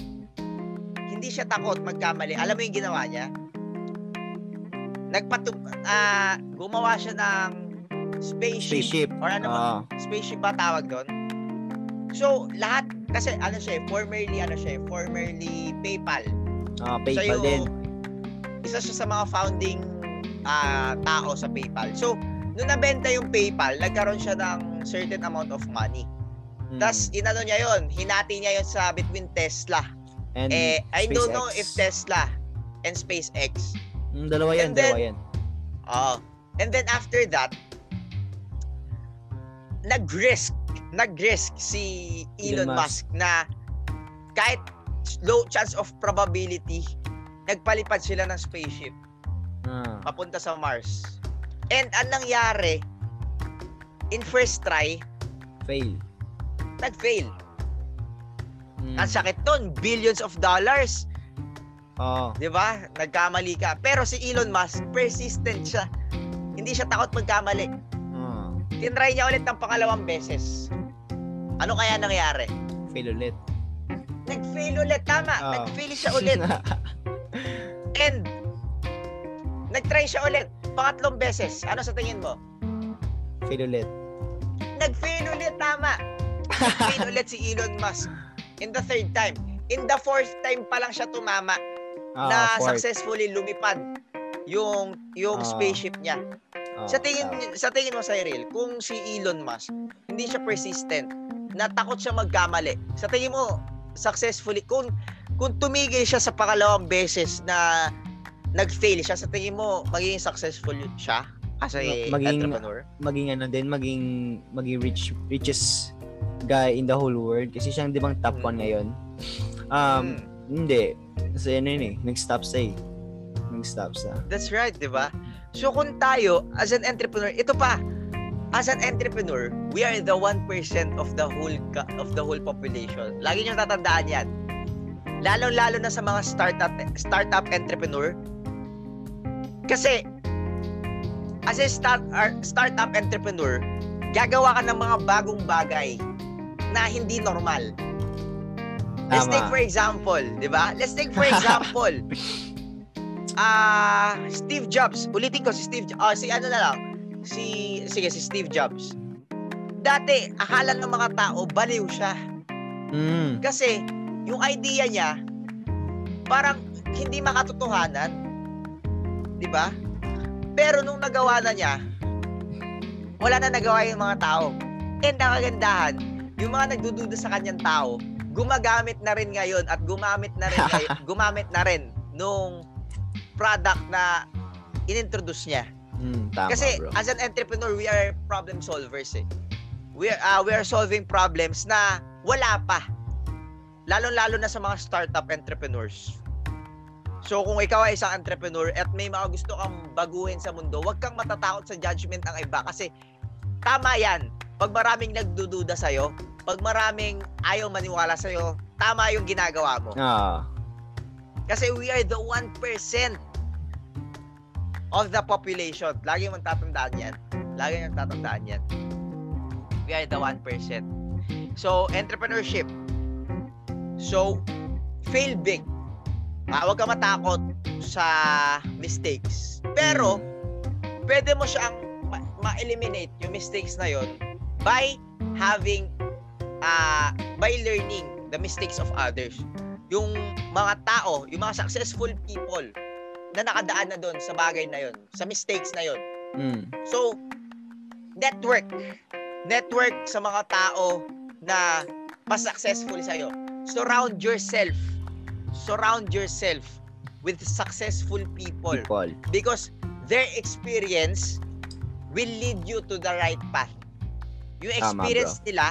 hindi siya takot magkamali. Alam mo yung ginawa niya? Nagpatu ah gumawa siya ng spaceship, spaceship or ano ba? oh Spaceship ba tawag doon? So, lahat kasi ano siya, eh, formerly ano siya, eh, formerly PayPal. Siya PayPal yung- din isa siya sa mga founding ah, tao sa PayPal. So, nung nabenta yung PayPal, nagkaroon siya ng certain amount of money. Hmm. Tapos, inano niya yon hinati niya yon sa between Tesla. and Eh, I don't know SpaceX. if Tesla and SpaceX. Hmm, dalawa yan and then- dalawa yan Oo. and then after that, nag-risk, nag-risk si Elon, Elon Musk. na kahit low chance of probability, nagpalipad sila ng spaceship. ah papunta sa Mars. And ang nangyari, in first try, fail nag-fail. Hmm. Ang sakit nun, billions of dollars. oh Di ba? Nagkamali ka. Pero si Elon Musk, persistent siya. Hindi siya takot magkamali. Oh Tinry niya ulit ng pangalawang beses. Ano kaya nangyari? fail ulit Nag-fail ulit. Tama. Ah. Nag-fail siya ulit. And, nag-try siya ulit. Pangatlong beses. Ano sa tingin mo? fail ulit Nag-fail ulit. Tama. Nag-fail ulit si Elon Musk. In the third time. In the fourth time pa lang siya tumama Ah, na fourth. successfully lumipad yung yung Ah. spaceship niya. Sa tingin tama. sa tingin mo Cyril, kung si Elon Musk hindi siya persistent, natakot siya magkamali. Sa tingin mo successfully kung kung tumigil siya sa pangalawang beses na nag-fail siya, sa tingin mo magiging successful siya? as a Maging- entrepreneur? maging ano din, maging maging rich richest guy in the whole world kasi siyang di bang top Mm. 1 ngayon. Um, Hmm. hindi. Kasi ano yun eh, nag-stop sa eh. Nag-stop sa. That's right, di ba? So kung tayo, as an entrepreneur, ito pa, as an entrepreneur, we are the 1% of the whole of the whole population. Lagi niyo tatandaan yan. Lalo-lalo na sa mga startup startup entrepreneur. Kasi as a start, ar- startup entrepreneur, gagawa ka ng mga bagong bagay na hindi normal. Let's Tama. take for example, 'di ba? Let's take for example. Ah, Steve Jobs. Ulitin ko si Steve Jo- ah, si ano na lang. Si sige si Steve Jobs. Dati akala ng mga tao baliw siya Mm. kasi yung idea niya parang hindi makatotohanan. 'Di ba? Pero nung nagawa na niya, wala na nagawa yung mga tao. And ang kagandahan, yung mga nagdududa sa kanyang tao, gumagamit na rin ngayon at gumamit na rin ngayon, gumamit na rin nung product na inintroduce niya. Mm, tama, Kasi bro. as an entrepreneur, we are problem solvers eh. We are, ah, we are solving problems na wala pa. Lalo-lalo na sa mga startup entrepreneurs. So kung ikaw ay isang entrepreneur at may mga gusto kang baguhin sa mundo, huwag kang matatakot sa judgment ng iba kasi tama yan. Pag maraming nagdududa sa'yo, pag maraming ayaw maniwala sa'yo, tama yung ginagawa mo. Ah, Kasi we are the 1% of the population. Lagi mong tatandaan yan. Lagi mong tatandaan yan. We are the 1%. So, entrepreneurship. So, fail big. Ah, huwag ka matakot sa mistakes. Pero, pwede mo siyang ma- ma-eliminate yung mistakes na yon by having uh, by learning the mistakes of others yung mga tao, yung mga successful people na nakadaan na doon sa bagay na yon, sa mistakes na yon. mm. So, network. Network sa mga tao na mas successful sa'yo. Surround yourself. Surround yourself with successful people People. because their experience will lead you to the right path. Yung Tama, experience nila,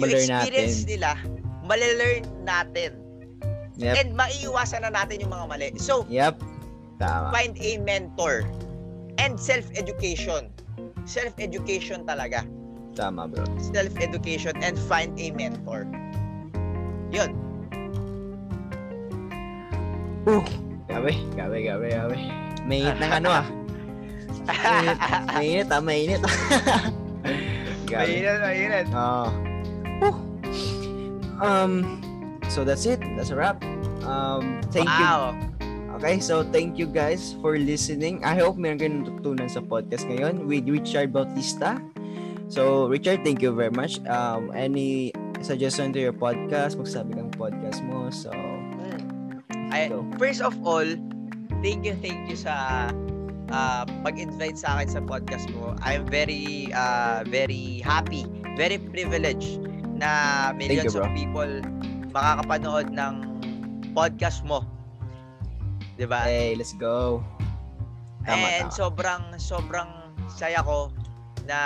yung experience natin. nila, malelearn natin. Yep. And maiiwasan na natin yung mga mali. So, Yep. Tama. find a mentor and self-education. Self-education talaga. Tama, bro. Self-education and find a mentor. Yun. Uh, gabi, gabi, gabi, gabi. May init ng ano ah. Mainit, mainit ah, mainit. Mainit, mainit. Oh. Whew. Um, so that's it. That's a wrap. Um, thank you. wow. Okay, so thank you guys for listening. I hope meron kayong natutunan sa podcast ngayon with Richard Bautista. So, Richard, thank you very much. Um, any suggestion to your podcast? Magsabi ng podcast mo. So. I, go. first of all, thank you, thank you sa uh, pag-invite sa akin sa podcast mo. I'm very, uh, very happy, very privileged na millions you, of people makakapanood ng podcast mo. 'Di ba? Hey, let's go. Tama, And tama. sobrang sobrang saya ko na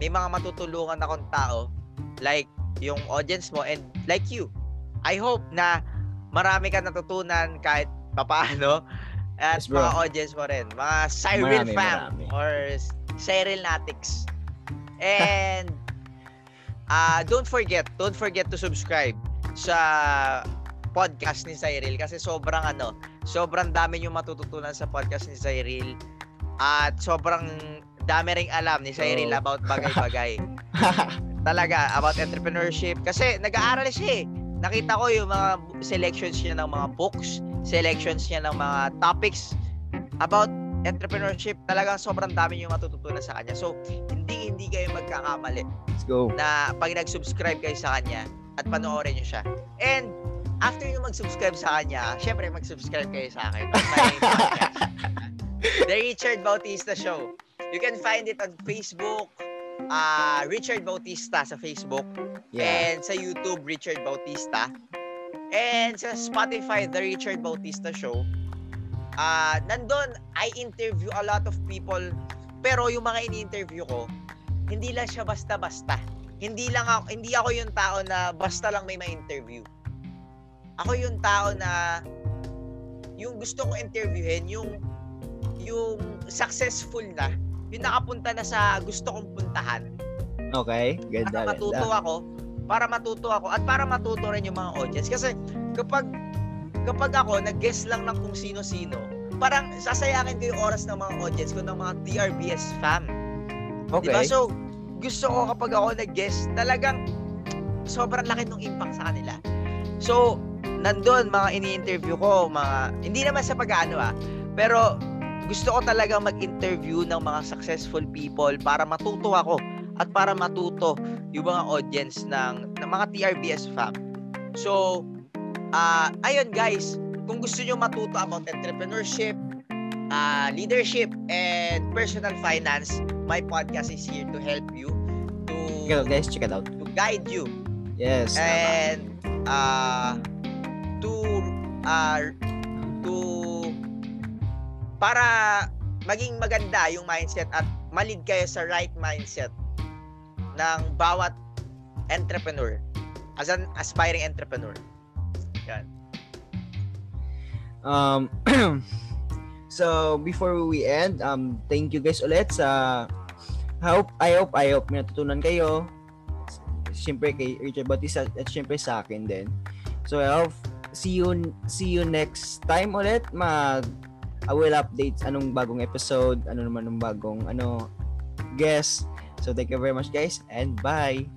may mga matutulungan akong tao like yung audience mo and like you. I hope na marami ka natutunan kahit papaano at Yes, bro. mga audience mo rin. Mga Cyril Marami, fam marami. or Cyril Natics. And uh, don't forget, don't forget to subscribe sa podcast ni Cyril kasi sobrang ano, sobrang dami yung matututunan sa podcast ni Cyril at sobrang dami ring alam ni Cyril Oh. about bagay-bagay. Talaga, about entrepreneurship. Kasi nag-aaral siya eh. Nakita ko yung mga selections niya ng mga books, selections niya ng mga topics about entrepreneurship. Talagang sobrang dami yung matututunan sa kanya. So, hindi hindi kayo magkakamali let's go. na pag nag-subscribe kayo sa kanya at panoorin nyo siya. And after nyo mag-subscribe sa kanya, syempre mag-subscribe kayo sa akin. The Richard Bautista Show. You can find it on Facebook, uh, Richard Bautista sa Facebook, Yeah. and sa YouTube, Richard Bautista. And sa Spotify, The Richard Bautista Show. Uh, nandun, I interview a lot of people pero yung mga ini-interview ko, hindi lang siya basta-basta. Hindi lang ako, hindi ako yung tao na basta lang may ma-interview. Ako yung tao na yung gusto kong interviewin, yung yung successful na, yung nakapunta na sa gusto kong puntahan. Okay, ganda, Para matuto ganda. ako, para matuto ako at para matuto rin yung mga audience kasi kapag kapag ako nag-guess lang ng kung sino-sino, parang sasayangin ko yung oras ng mga audience ko ng mga TRBS fam. Okay. Diba? So, gusto ko kapag ako nag-guest, talagang sobrang laki ng impact sa kanila. So, nandun mga ini-interview ko, mga, hindi naman sa pag-ano ah, pero gusto ko talaga mag-interview ng mga successful people para matuto ako at para matuto yung mga audience ng, ng mga TRBS fam. So, ah ayun guys, kung gusto nyo matuto about entrepreneurship, ah leadership, and personal finance, my podcast is here to help you, to, guys. Check it out. to guide you, Yes. and uh, to uh, to para maging maganda yung mindset at malid kayo sa right mindset ng bawat entrepreneur as an aspiring entrepreneur. Um, so, before we end, um, thank you guys ulit sa hope, I hope, I hope may natutunan kayo. Siyempre kay Richard Bautista at siyempre sa akin din. So, I hope see you see you next time ulit. Mag I will update anong bagong episode, ano naman ng bagong ano guest. So, thank you very much guys and bye.